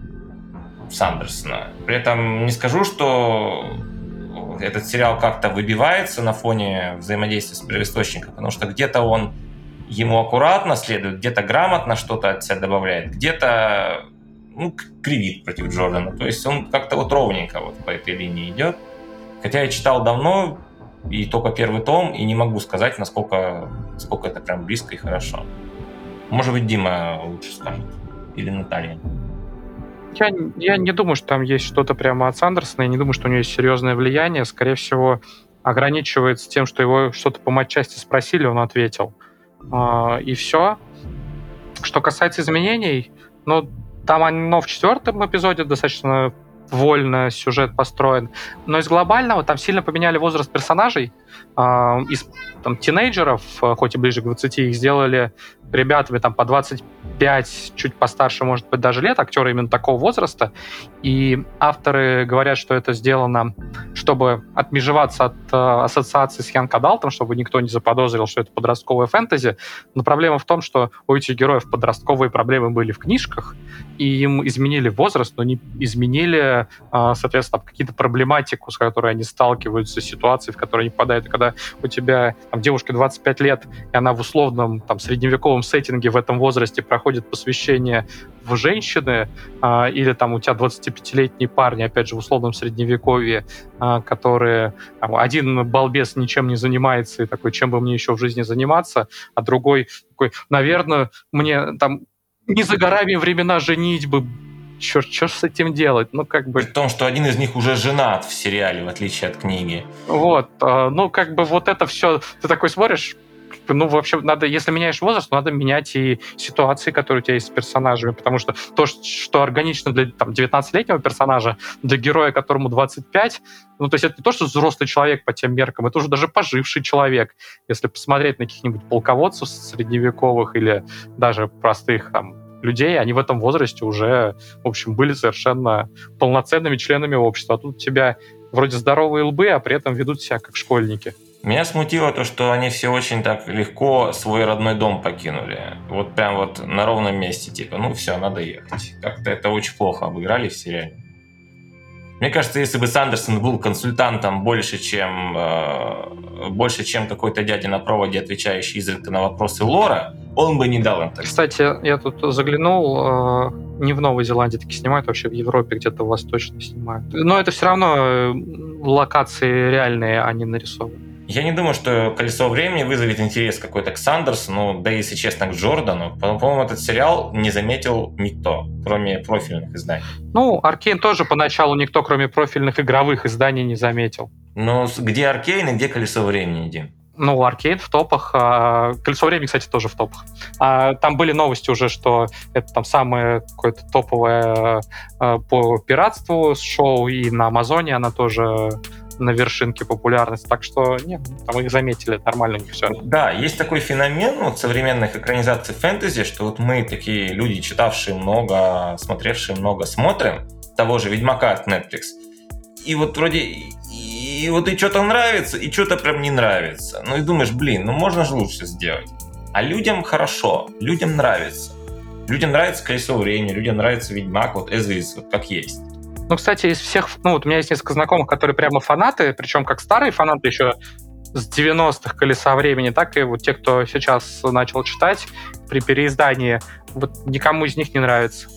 S5: Сандерсона. При этом не скажу, что этот сериал как-то выбивается на фоне взаимодействия с первоисточником, потому что где-то он ему аккуратно следует, где-то грамотно что-то от себя добавляет, где-то ну, кривит против Джордана. То есть он как-то вот ровненько вот по этой линии идет. Хотя я читал давно, и только первый том, и не могу сказать, насколько, насколько это прям близко и хорошо. Может быть, Дима лучше скажет. Или Наталья.
S4: Я, я не думаю, что там есть что-то прямо от Сандерсона. Я не думаю, что у него есть серьезное влияние. Скорее всего, ограничивается тем, что его что-то по матчасти спросили, он ответил. А, и все. Что касается изменений, ну, там оно в четвертом эпизоде достаточно вольно сюжет построен. Но из глобального там сильно поменяли возраст персонажей. Э, из там, тинейджеров, э, хоть и ближе к 20, их сделали ребятами там по 25, чуть постарше, может быть, даже лет, актеры именно такого возраста. И авторы говорят, что это сделано, чтобы отмежеваться от э, ассоциации с Янг Адалтом, чтобы никто не заподозрил, что это подростковая фэнтези. Но проблема в том, что у этих героев подростковые проблемы были в книжках, и им изменили возраст, но не изменили, э, соответственно, какие-то проблематику, с которой они сталкиваются, ситуации, в которые они попадают. И когда у тебя там, девушке 25 лет, и она в условном там, средневековом сеттинге в этом возрасте проходит посвящение в женщины, э, или там у тебя 25-летние парни, опять же, в условном средневековье, э, которые там, один балбес ничем не занимается и такой, чем бы мне еще в жизни заниматься, а другой такой, наверное, мне там не за горами времена женить бы черт, что с этим делать? Ну, как бы...
S5: При том, что один из них уже женат в сериале, в отличие от книги.
S4: Вот, ну, как бы вот это все, ты такой смотришь, ну, вообще, надо, если меняешь возраст, надо менять и ситуации, которые у тебя есть с персонажами, потому что то, что органично для там, 19-летнего персонажа, для героя, которому 25, ну, то есть это не то, что взрослый человек по тем меркам, это уже даже поживший человек. Если посмотреть на каких-нибудь полководцев средневековых или даже простых там людей, они в этом возрасте уже, в общем, были совершенно полноценными членами общества. А тут у тебя вроде здоровые лбы, а при этом ведут себя как школьники.
S5: Меня смутило то, что они все очень так легко свой родной дом покинули. Вот прям вот на ровном месте, типа, ну все, надо ехать. Как-то это очень плохо обыграли в сериале. Мне кажется, если бы Сандерсон был консультантом больше, чем э, больше, чем какой-то дядя на проводе, отвечающий изредка на вопросы Лора, он бы не дал интервью.
S4: Кстати, я тут заглянул, э, не в Новой Зеландии таки снимают, вообще в Европе где-то восточно снимают. Но это все равно э, локации реальные, они нарисованы.
S5: Я не думаю, что «Колесо времени» вызовет интерес какой-то к Сандерсу, да, если честно, к Джордану. По-моему, этот сериал не заметил никто, кроме профильных изданий.
S4: Ну, Аркейн тоже поначалу никто, кроме профильных игровых изданий, не заметил.
S5: Но где Аркейн и где «Колесо времени», Дим?
S4: Ну, Аркейн в топах. А Колесо времени, кстати, тоже в топах. А, там были новости уже, что это там самое какое-то топовое а, по пиратству шоу, и на Амазоне она тоже на вершинке популярности. Так что, нет, там их заметили, нормально у них все.
S5: Да, есть такой феномен вот, современных экранизаций фэнтези, что вот мы такие люди, читавшие много, смотревшие много, смотрим того же Ведьмака от Netflix. И вот вроде и вот и что-то нравится, и что-то прям не нравится. Ну и думаешь, блин, ну можно же лучше сделать. А людям хорошо, людям нравится. Людям нравится колесо времени, людям нравится Ведьмак, вот is, вот как есть.
S4: Ну, кстати, из всех... Ну, вот у меня есть несколько знакомых, которые прямо фанаты, причем как старые фанаты еще с 90-х «Колеса времени», так и вот те, кто сейчас начал читать при переиздании, вот никому из них не нравится.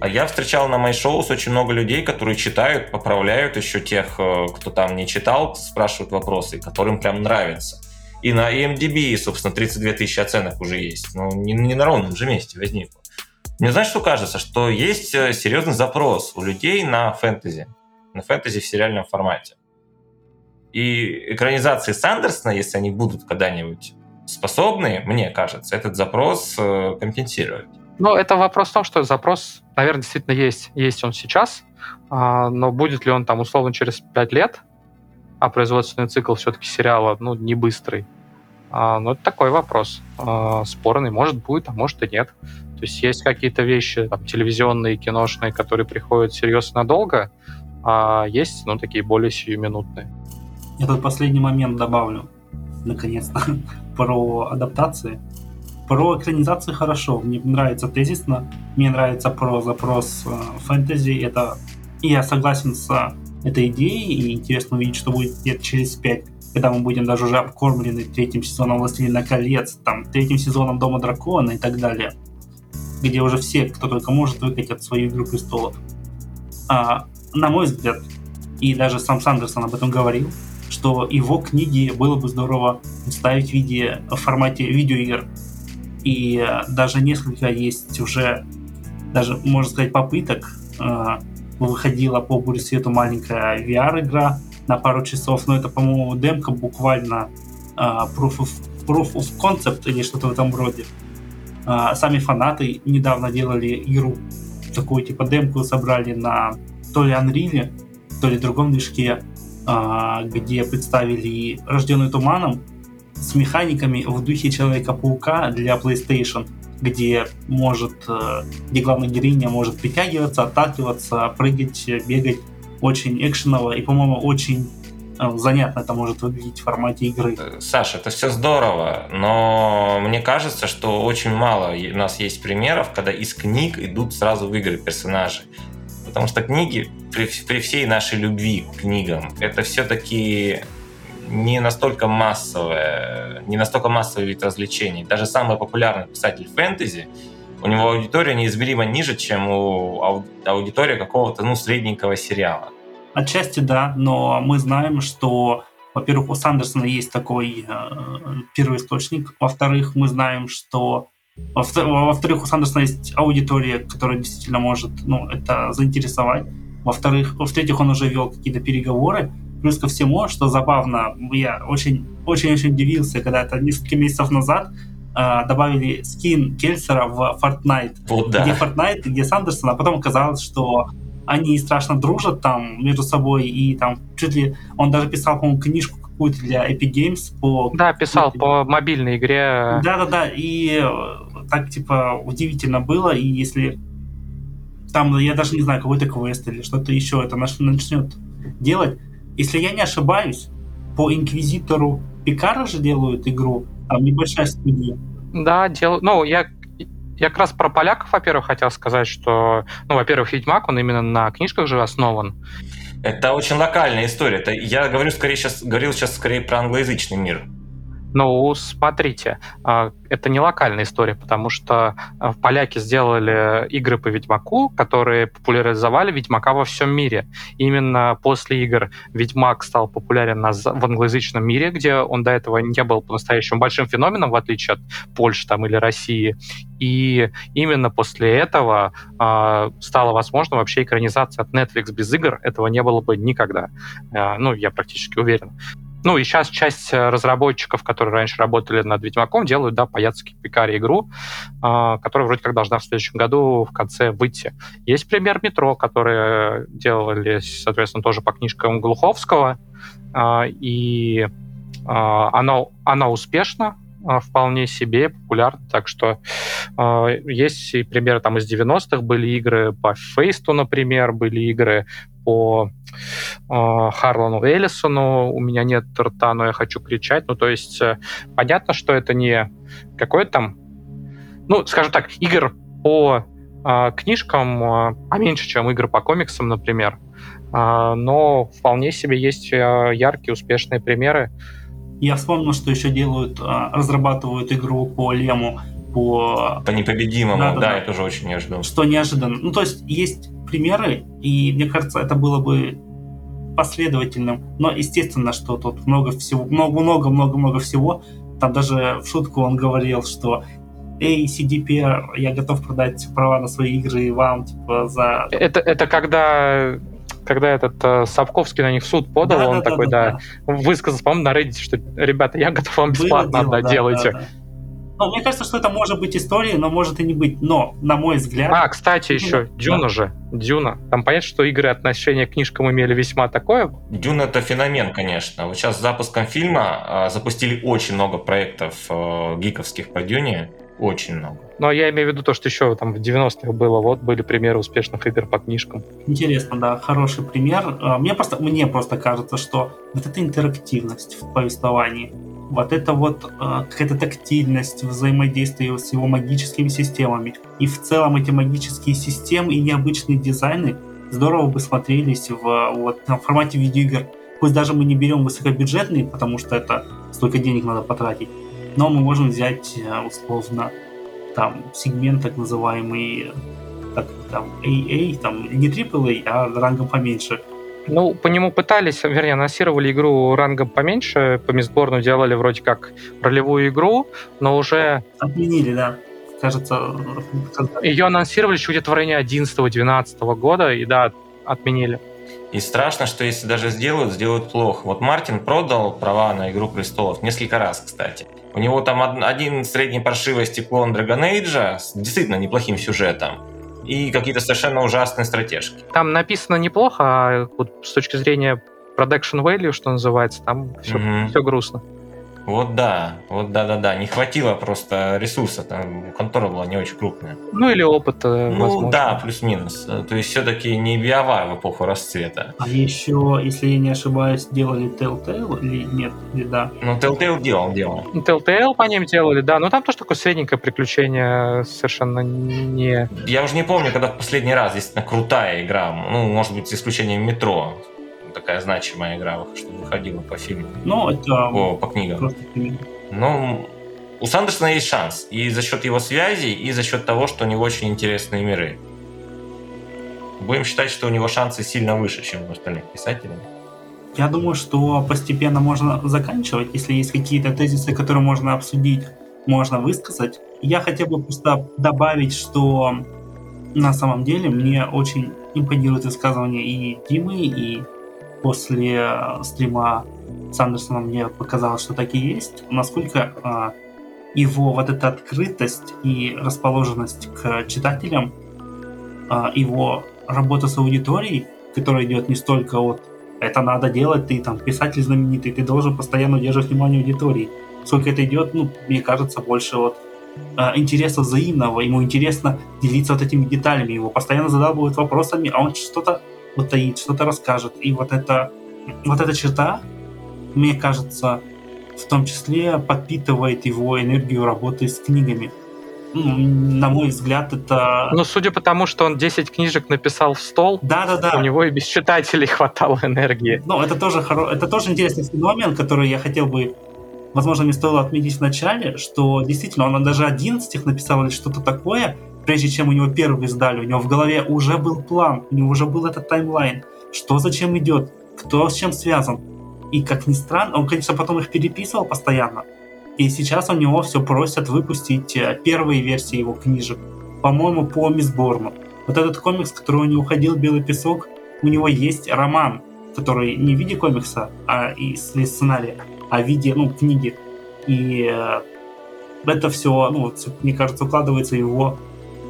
S5: А я встречал на моих шоу очень много людей, которые читают, поправляют еще тех, э, кто там не читал, спрашивают вопросы, которым прям нравится. И на EMDB, собственно, 32 тысячи оценок уже есть. Ну, не, не на ровном же месте возникло. Мне знаешь, что кажется? Что есть э, серьезный запрос у людей на фэнтези. На фэнтези в сериальном формате. И экранизации Сандерсона, если они будут когда-нибудь способны, мне кажется, этот запрос э, компенсировать.
S4: Ну, это вопрос в том, что запрос, наверное, действительно есть. Есть он сейчас, а, но будет ли он там условно через пять лет, а производственный цикл все-таки сериала, ну, не быстрый. А, ну, это такой вопрос. А, спорный. Может, будет, а может и нет. То есть есть какие-то вещи там, телевизионные, киношные, которые приходят серьезно надолго, а есть, ну, такие более сиюминутные.
S2: Я тут последний момент добавлю, наконец-то, про адаптации. Про экранизации хорошо. Мне нравится тезисно, мне нравится про запрос э, фэнтези. Это и я согласен с этой идеей, и интересно увидеть, что будет лет через пять, когда мы будем даже уже обкормлены третьим сезоном «Властелина колец», там, третьим сезоном «Дома дракона» и так далее где уже все, кто только может, выкатят свою «Игру престолов». А, на мой взгляд, и даже сам Сандерсон об этом говорил, что его книги было бы здорово ставить в виде в формате видеоигр. И э, даже несколько есть уже, даже, можно сказать, попыток. Э, выходила по бурю свету маленькая VR-игра на пару часов, но это, по-моему, демка буквально э, proof, of, proof of concept или что-то в этом роде. А, сами фанаты недавно делали игру, такую типа демку собрали на то ли Unreal, то ли другом движке, а, где представили рожденную туманом с механиками в духе Человека-паука для PlayStation, где может, э, где главная героиня может притягиваться, отталкиваться, прыгать, бегать очень экшеново и, по-моему, очень Э, занятно это может выглядеть в формате игры.
S5: Э, Саша, это все здорово, но мне кажется, что очень мало у нас есть примеров, когда из книг идут сразу в игры персонажи. Потому что книги, при, при всей нашей любви к книгам, это все-таки не настолько массовое, не настолько массовый вид развлечений. Даже самый популярный писатель фэнтези, у него аудитория неизмеримо ниже, чем у аудитории какого-то ну, средненького сериала.
S2: Отчасти да, но мы знаем, что, во-первых, у Сандерсона есть такой э, первый источник, во-вторых, мы знаем, что во-вторых, у Сандерсона есть аудитория, которая действительно может ну, это заинтересовать. Во-вторых, в-третьих, он уже вел какие-то переговоры. Плюс ко всему, что забавно, я очень-очень удивился, когда это несколько месяцев назад э, добавили скин Кельсера в Fortnite,
S5: вот, да.
S2: где Fortnite, где Сандерсон, а потом оказалось, что они страшно дружат там между собой, и там чуть ли... Он даже писал, по-моему, книжку какую-то для Epic Games по...
S4: Да, писал по мобильной игре.
S2: Да-да-да, и э, так, типа, удивительно было, и если там, я даже не знаю, какой-то квест или что-то еще это начнет делать, если я не ошибаюсь, по Инквизитору Пикары же делают игру, там небольшая студия.
S4: Да, дел... ну, я, я как раз про поляков, во-первых, хотел сказать, что, ну, во-первых, Ведьмак, он именно на книжках же основан.
S5: Это очень локальная история. Это, я говорю скорее сейчас, говорил сейчас скорее про англоязычный мир.
S4: Ну, смотрите, а, это не локальная история, потому что а, поляки сделали игры по Ведьмаку, которые популяризовали Ведьмака во всем мире. Именно после игр Ведьмак стал популярен в англоязычном мире, где он до этого не был по-настоящему большим феноменом, в отличие от Польши там, или России. И именно после этого э, стало возможно вообще экранизация от Netflix без игр. Этого не было бы никогда. Ну, я практически уверен. Ну и сейчас часть э, разработчиков, которые раньше работали над Ведьмаком, делают, да, по-яцки Пикаре игру, э, которая вроде как должна в следующем году в конце выйти. Есть пример Метро, которые делали, соответственно, тоже по книжкам Глуховского, э, и э, оно, оно успешно, вполне себе популярно, так что э, есть и примеры там из 90-х, были игры по Фейсту, например, были игры по э, Харлану Эллисону, у меня нет рта, но я хочу кричать. Ну, то есть э, понятно, что это не какой-то там, ну, скажем так, игр по э, книжкам э, поменьше, чем игры по комиксам, например. Э, но вполне себе есть э, яркие, успешные примеры.
S2: Я вспомнил, что еще делают, разрабатывают игру по Лему, по...
S5: По непобедимому, да, да, да, я тоже очень неожиданно.
S2: Что неожиданно. Ну, то есть есть примеры, и мне кажется, это было бы последовательным. Но естественно, что тут много всего, много-много-много-много всего. Там даже в шутку он говорил, что эй, CDPR, я готов продать права на свои игры вам, типа, за...
S4: Это, это когда когда этот э, Сапковский на них в суд подал, да, он да, такой, да, да, да. высказался, по-моему, на Reddit, что, ребята, я готов вам бесплатно отдать, да, делайте. Да, да.
S2: Ну, мне кажется, что это может быть история, но может и не быть. Но, на мой взгляд...
S4: А, кстати, еще Дюна да. же. Дюна. Там понятно, что игры отношения к книжкам имели весьма такое.
S5: Дюна это феномен, конечно. Вот сейчас с запуском фильма э, запустили очень много проектов э, гиковских по Дюне. Очень много.
S4: Но я имею в виду то, что еще там в 90-х было, вот были примеры успешных игр по книжкам.
S2: Интересно, да, хороший пример. А, мне просто, мне просто кажется, что вот эта интерактивность в повествовании, вот это вот э, какая-то тактильность взаимодействия с его магическими системами. И в целом эти магические системы и необычные дизайны здорово бы смотрелись в, вот, формате видеоигр. Пусть даже мы не берем высокобюджетные, потому что это столько денег надо потратить, но мы можем взять э, условно там сегмент так называемый так, там, AA, там не AAA, а рангом поменьше –
S4: ну, по нему пытались, вернее, анонсировали игру рангом поменьше, по Мисборну делали вроде как ролевую игру, но уже...
S2: Отменили, да. Кажется...
S4: Ее анонсировали еще где-то в районе 11-12 года, и да, отменили.
S5: И страшно, что если даже сделают, сделают плохо. Вот Мартин продал права на «Игру престолов» несколько раз, кстати. У него там один средней паршивости клон Dragon Age с действительно неплохим сюжетом и какие-то совершенно ужасные стратежки.
S4: Там написано неплохо, а вот с точки зрения production value, что называется, там все, угу. все грустно.
S5: Вот да, вот да-да-да, не хватило просто ресурса, там контора была не очень крупная.
S4: Ну или опыта,
S5: Ну возможно. да, плюс-минус. То есть все-таки не биовая в эпоху расцвета.
S2: А еще, если я не ошибаюсь, делали Telltale или нет, или да?
S5: Ну Telltale делал, делал.
S4: Telltale по ним делали, да, но там тоже такое средненькое приключение, совершенно не...
S5: Я уже не помню, когда в последний раз действительно крутая игра, ну, может быть, с исключением метро, такая значимая игра, что выходила по фильму.
S2: Ну, это...
S5: По, по книгам. Ну, у Сандерсона есть шанс. И за счет его связей, и за счет того, что у него очень интересные миры. Будем считать, что у него шансы сильно выше, чем у остальных писателей.
S2: Я думаю, что постепенно можно заканчивать, если есть какие-то тезисы, которые можно обсудить, можно высказать. Я хотел бы просто добавить, что на самом деле мне очень импонирует высказывание и Димы, и после э, стрима с Андерсоном мне показалось, что так и есть, насколько э, его вот эта открытость и расположенность к читателям, э, его работа с аудиторией, которая идет не столько от это надо делать, ты там писатель знаменитый, ты должен постоянно удерживать внимание аудитории. Сколько это идет, ну, мне кажется, больше вот э, интереса взаимного, ему интересно делиться вот этими деталями, его постоянно задалбывают вопросами, а он что-то утаит, что-то расскажет. И вот, это, вот эта черта, мне кажется, в том числе подпитывает его энергию работы с книгами. На мой взгляд, это...
S4: Ну, судя по тому, что он 10 книжек написал в стол,
S2: Да-да-да.
S4: у него и без читателей хватало энергии.
S2: Ну, это тоже, хоро... это тоже интересный феномен, который я хотел бы, возможно, мне стоило отметить в начале, что действительно он даже 11 их написал или что-то такое, прежде чем у него первый издали, у него в голове уже был план, у него уже был этот таймлайн, что зачем идет, кто с чем связан. И как ни странно, он, конечно, потом их переписывал постоянно, и сейчас у него все просят выпустить э, первые версии его книжек. По-моему, по Мисс Борну. Вот этот комикс, который у него уходил «Белый песок», у него есть роман, который не в виде комикса, а и сценария, а виде, ну, книги. И э, это все, ну, мне кажется, укладывается его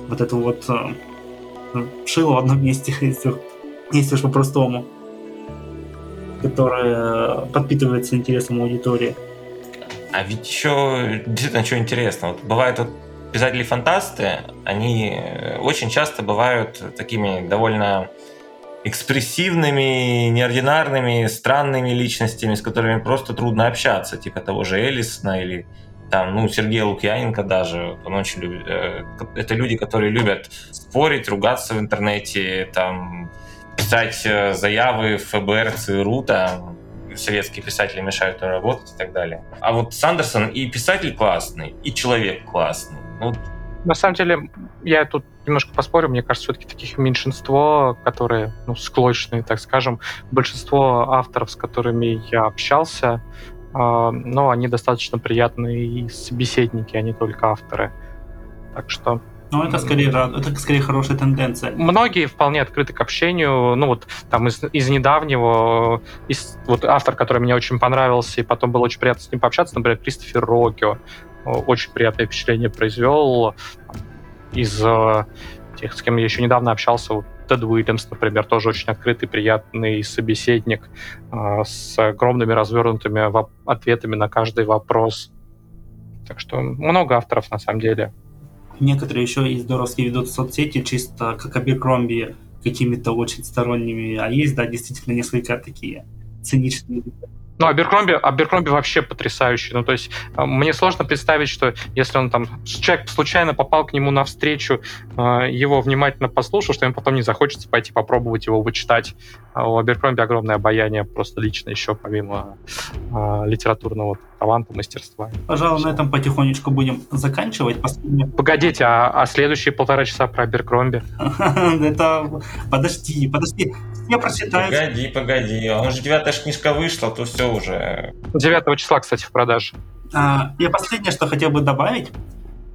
S2: вот это вот э, шило в одном месте, если, если уж по-простому, которое подпитывается интересом аудитории.
S5: А ведь еще действительно что интересно. Вот бывают вот писатели-фантасты, они э, очень часто бывают такими довольно экспрессивными, неординарными, странными личностями, с которыми просто трудно общаться, типа того же Элисона или там, ну, Сергея Лукьяненко даже, он очень любит, э, это люди, которые любят спорить, ругаться в интернете, там, писать э, заявы в ФБР, ЦРУ, там, советские писатели мешают им работать и так далее. А вот Сандерсон и писатель классный, и человек классный. Ну,
S4: на самом деле, я тут немножко поспорю, мне кажется, все-таки таких меньшинство, которые, ну, склочные, так скажем, большинство авторов, с которыми я общался, э, ну, они достаточно приятные и собеседники, а не только авторы. Так что
S2: ну, это скорее, это скорее хорошая тенденция.
S4: Многие вполне открыты к общению. Ну, вот там из, из недавнего, из, вот автор, который мне очень понравился, и потом было очень приятно с ним пообщаться, например, Кристофер Рокио. Очень приятное впечатление произвел. Из э, тех, с кем я еще недавно общался, вот Тед Уильямс, например, тоже очень открытый, приятный собеседник э, с огромными развернутыми ответами на каждый вопрос. Так что много авторов, на самом деле,
S2: Некоторые еще и здоровски ведут соцсети, чисто как Аберкромби, какими-то очень сторонними, а есть, да, действительно несколько такие циничные
S4: ну, Аберкромби, Аберкромби вообще потрясающий. Ну, то есть э, мне сложно представить, что если он там, человек случайно попал к нему навстречу, э, его внимательно послушал, что ему потом не захочется пойти попробовать его вычитать. А у Аберкромби огромное обаяние просто лично еще, помимо э, литературного таланта, мастерства.
S2: Пожалуй, на этом потихонечку будем заканчивать.
S4: Последний... Погодите, а, а следующие полтора часа про Аберкромби?
S2: Это... Подожди, подожди. Я прочитаю.
S5: Погоди, погоди. Он же девятая книжка вышла, то все уже.
S4: 9 числа, кстати, в продаже.
S2: А, я последнее, что хотел бы добавить,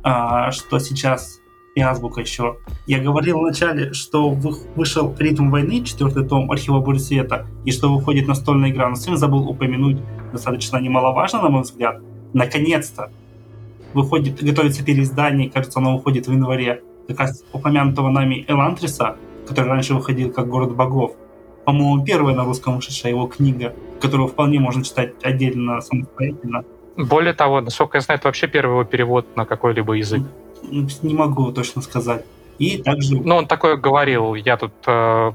S2: а, что сейчас и азбука еще. Я говорил вначале, что вышел «Ритм войны», четвертый том архива Бурь Света, и что выходит настольная игра, но сын забыл упомянуть, достаточно немаловажно, на мой взгляд, наконец-то выходит, готовится переиздание, кажется, оно выходит в январе, как раз упомянутого нами Элантриса, который раньше выходил как «Город богов», по-моему, первая на русском вышедшая его книга, которую вполне можно читать отдельно, самостоятельно.
S4: Более того, насколько я знаю, это вообще первый его перевод на какой-либо язык.
S2: Не могу точно сказать. И также...
S4: Ну, он такое говорил. Я тут э,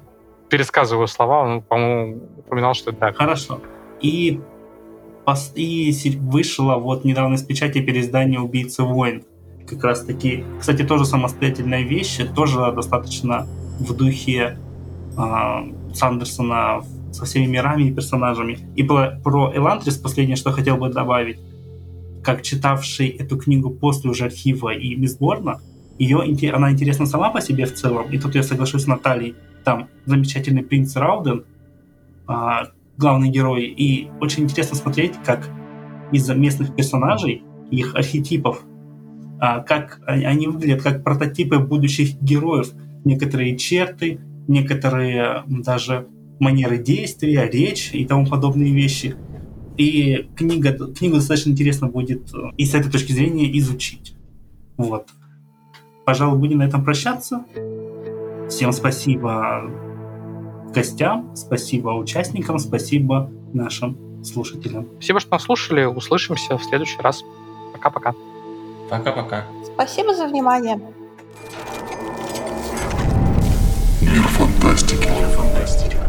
S4: пересказываю слова, он, по-моему, упоминал, что это так.
S2: Хорошо. И, и вышло вот недавно из печати переиздание «Убийцы войн». Как раз таки, кстати, тоже самостоятельная вещь, тоже достаточно в духе э, Сандерсона со всеми мирами и персонажами. И про, про Элантрис последнее, что хотел бы добавить. Как читавший эту книгу после уже архива и Мисборна, ее, она интересна сама по себе в целом, и тут я соглашусь с Натальей. Там замечательный принц Рауден, главный герой, и очень интересно смотреть, как из-за местных персонажей, их архетипов, а, как они выглядят как прототипы будущих героев. Некоторые черты, некоторые даже манеры действия, речь и тому подобные вещи. И книга, книгу достаточно интересно будет э, и с этой точки зрения изучить. Вот. Пожалуй, будем на этом прощаться. Всем спасибо гостям, спасибо участникам, спасибо нашим слушателям.
S4: Спасибо, что нас слушали. Услышимся в следующий раз. Пока-пока.
S5: Пока-пока.
S3: Спасибо за внимание.
S1: Мир фантастики. Мир фантастики.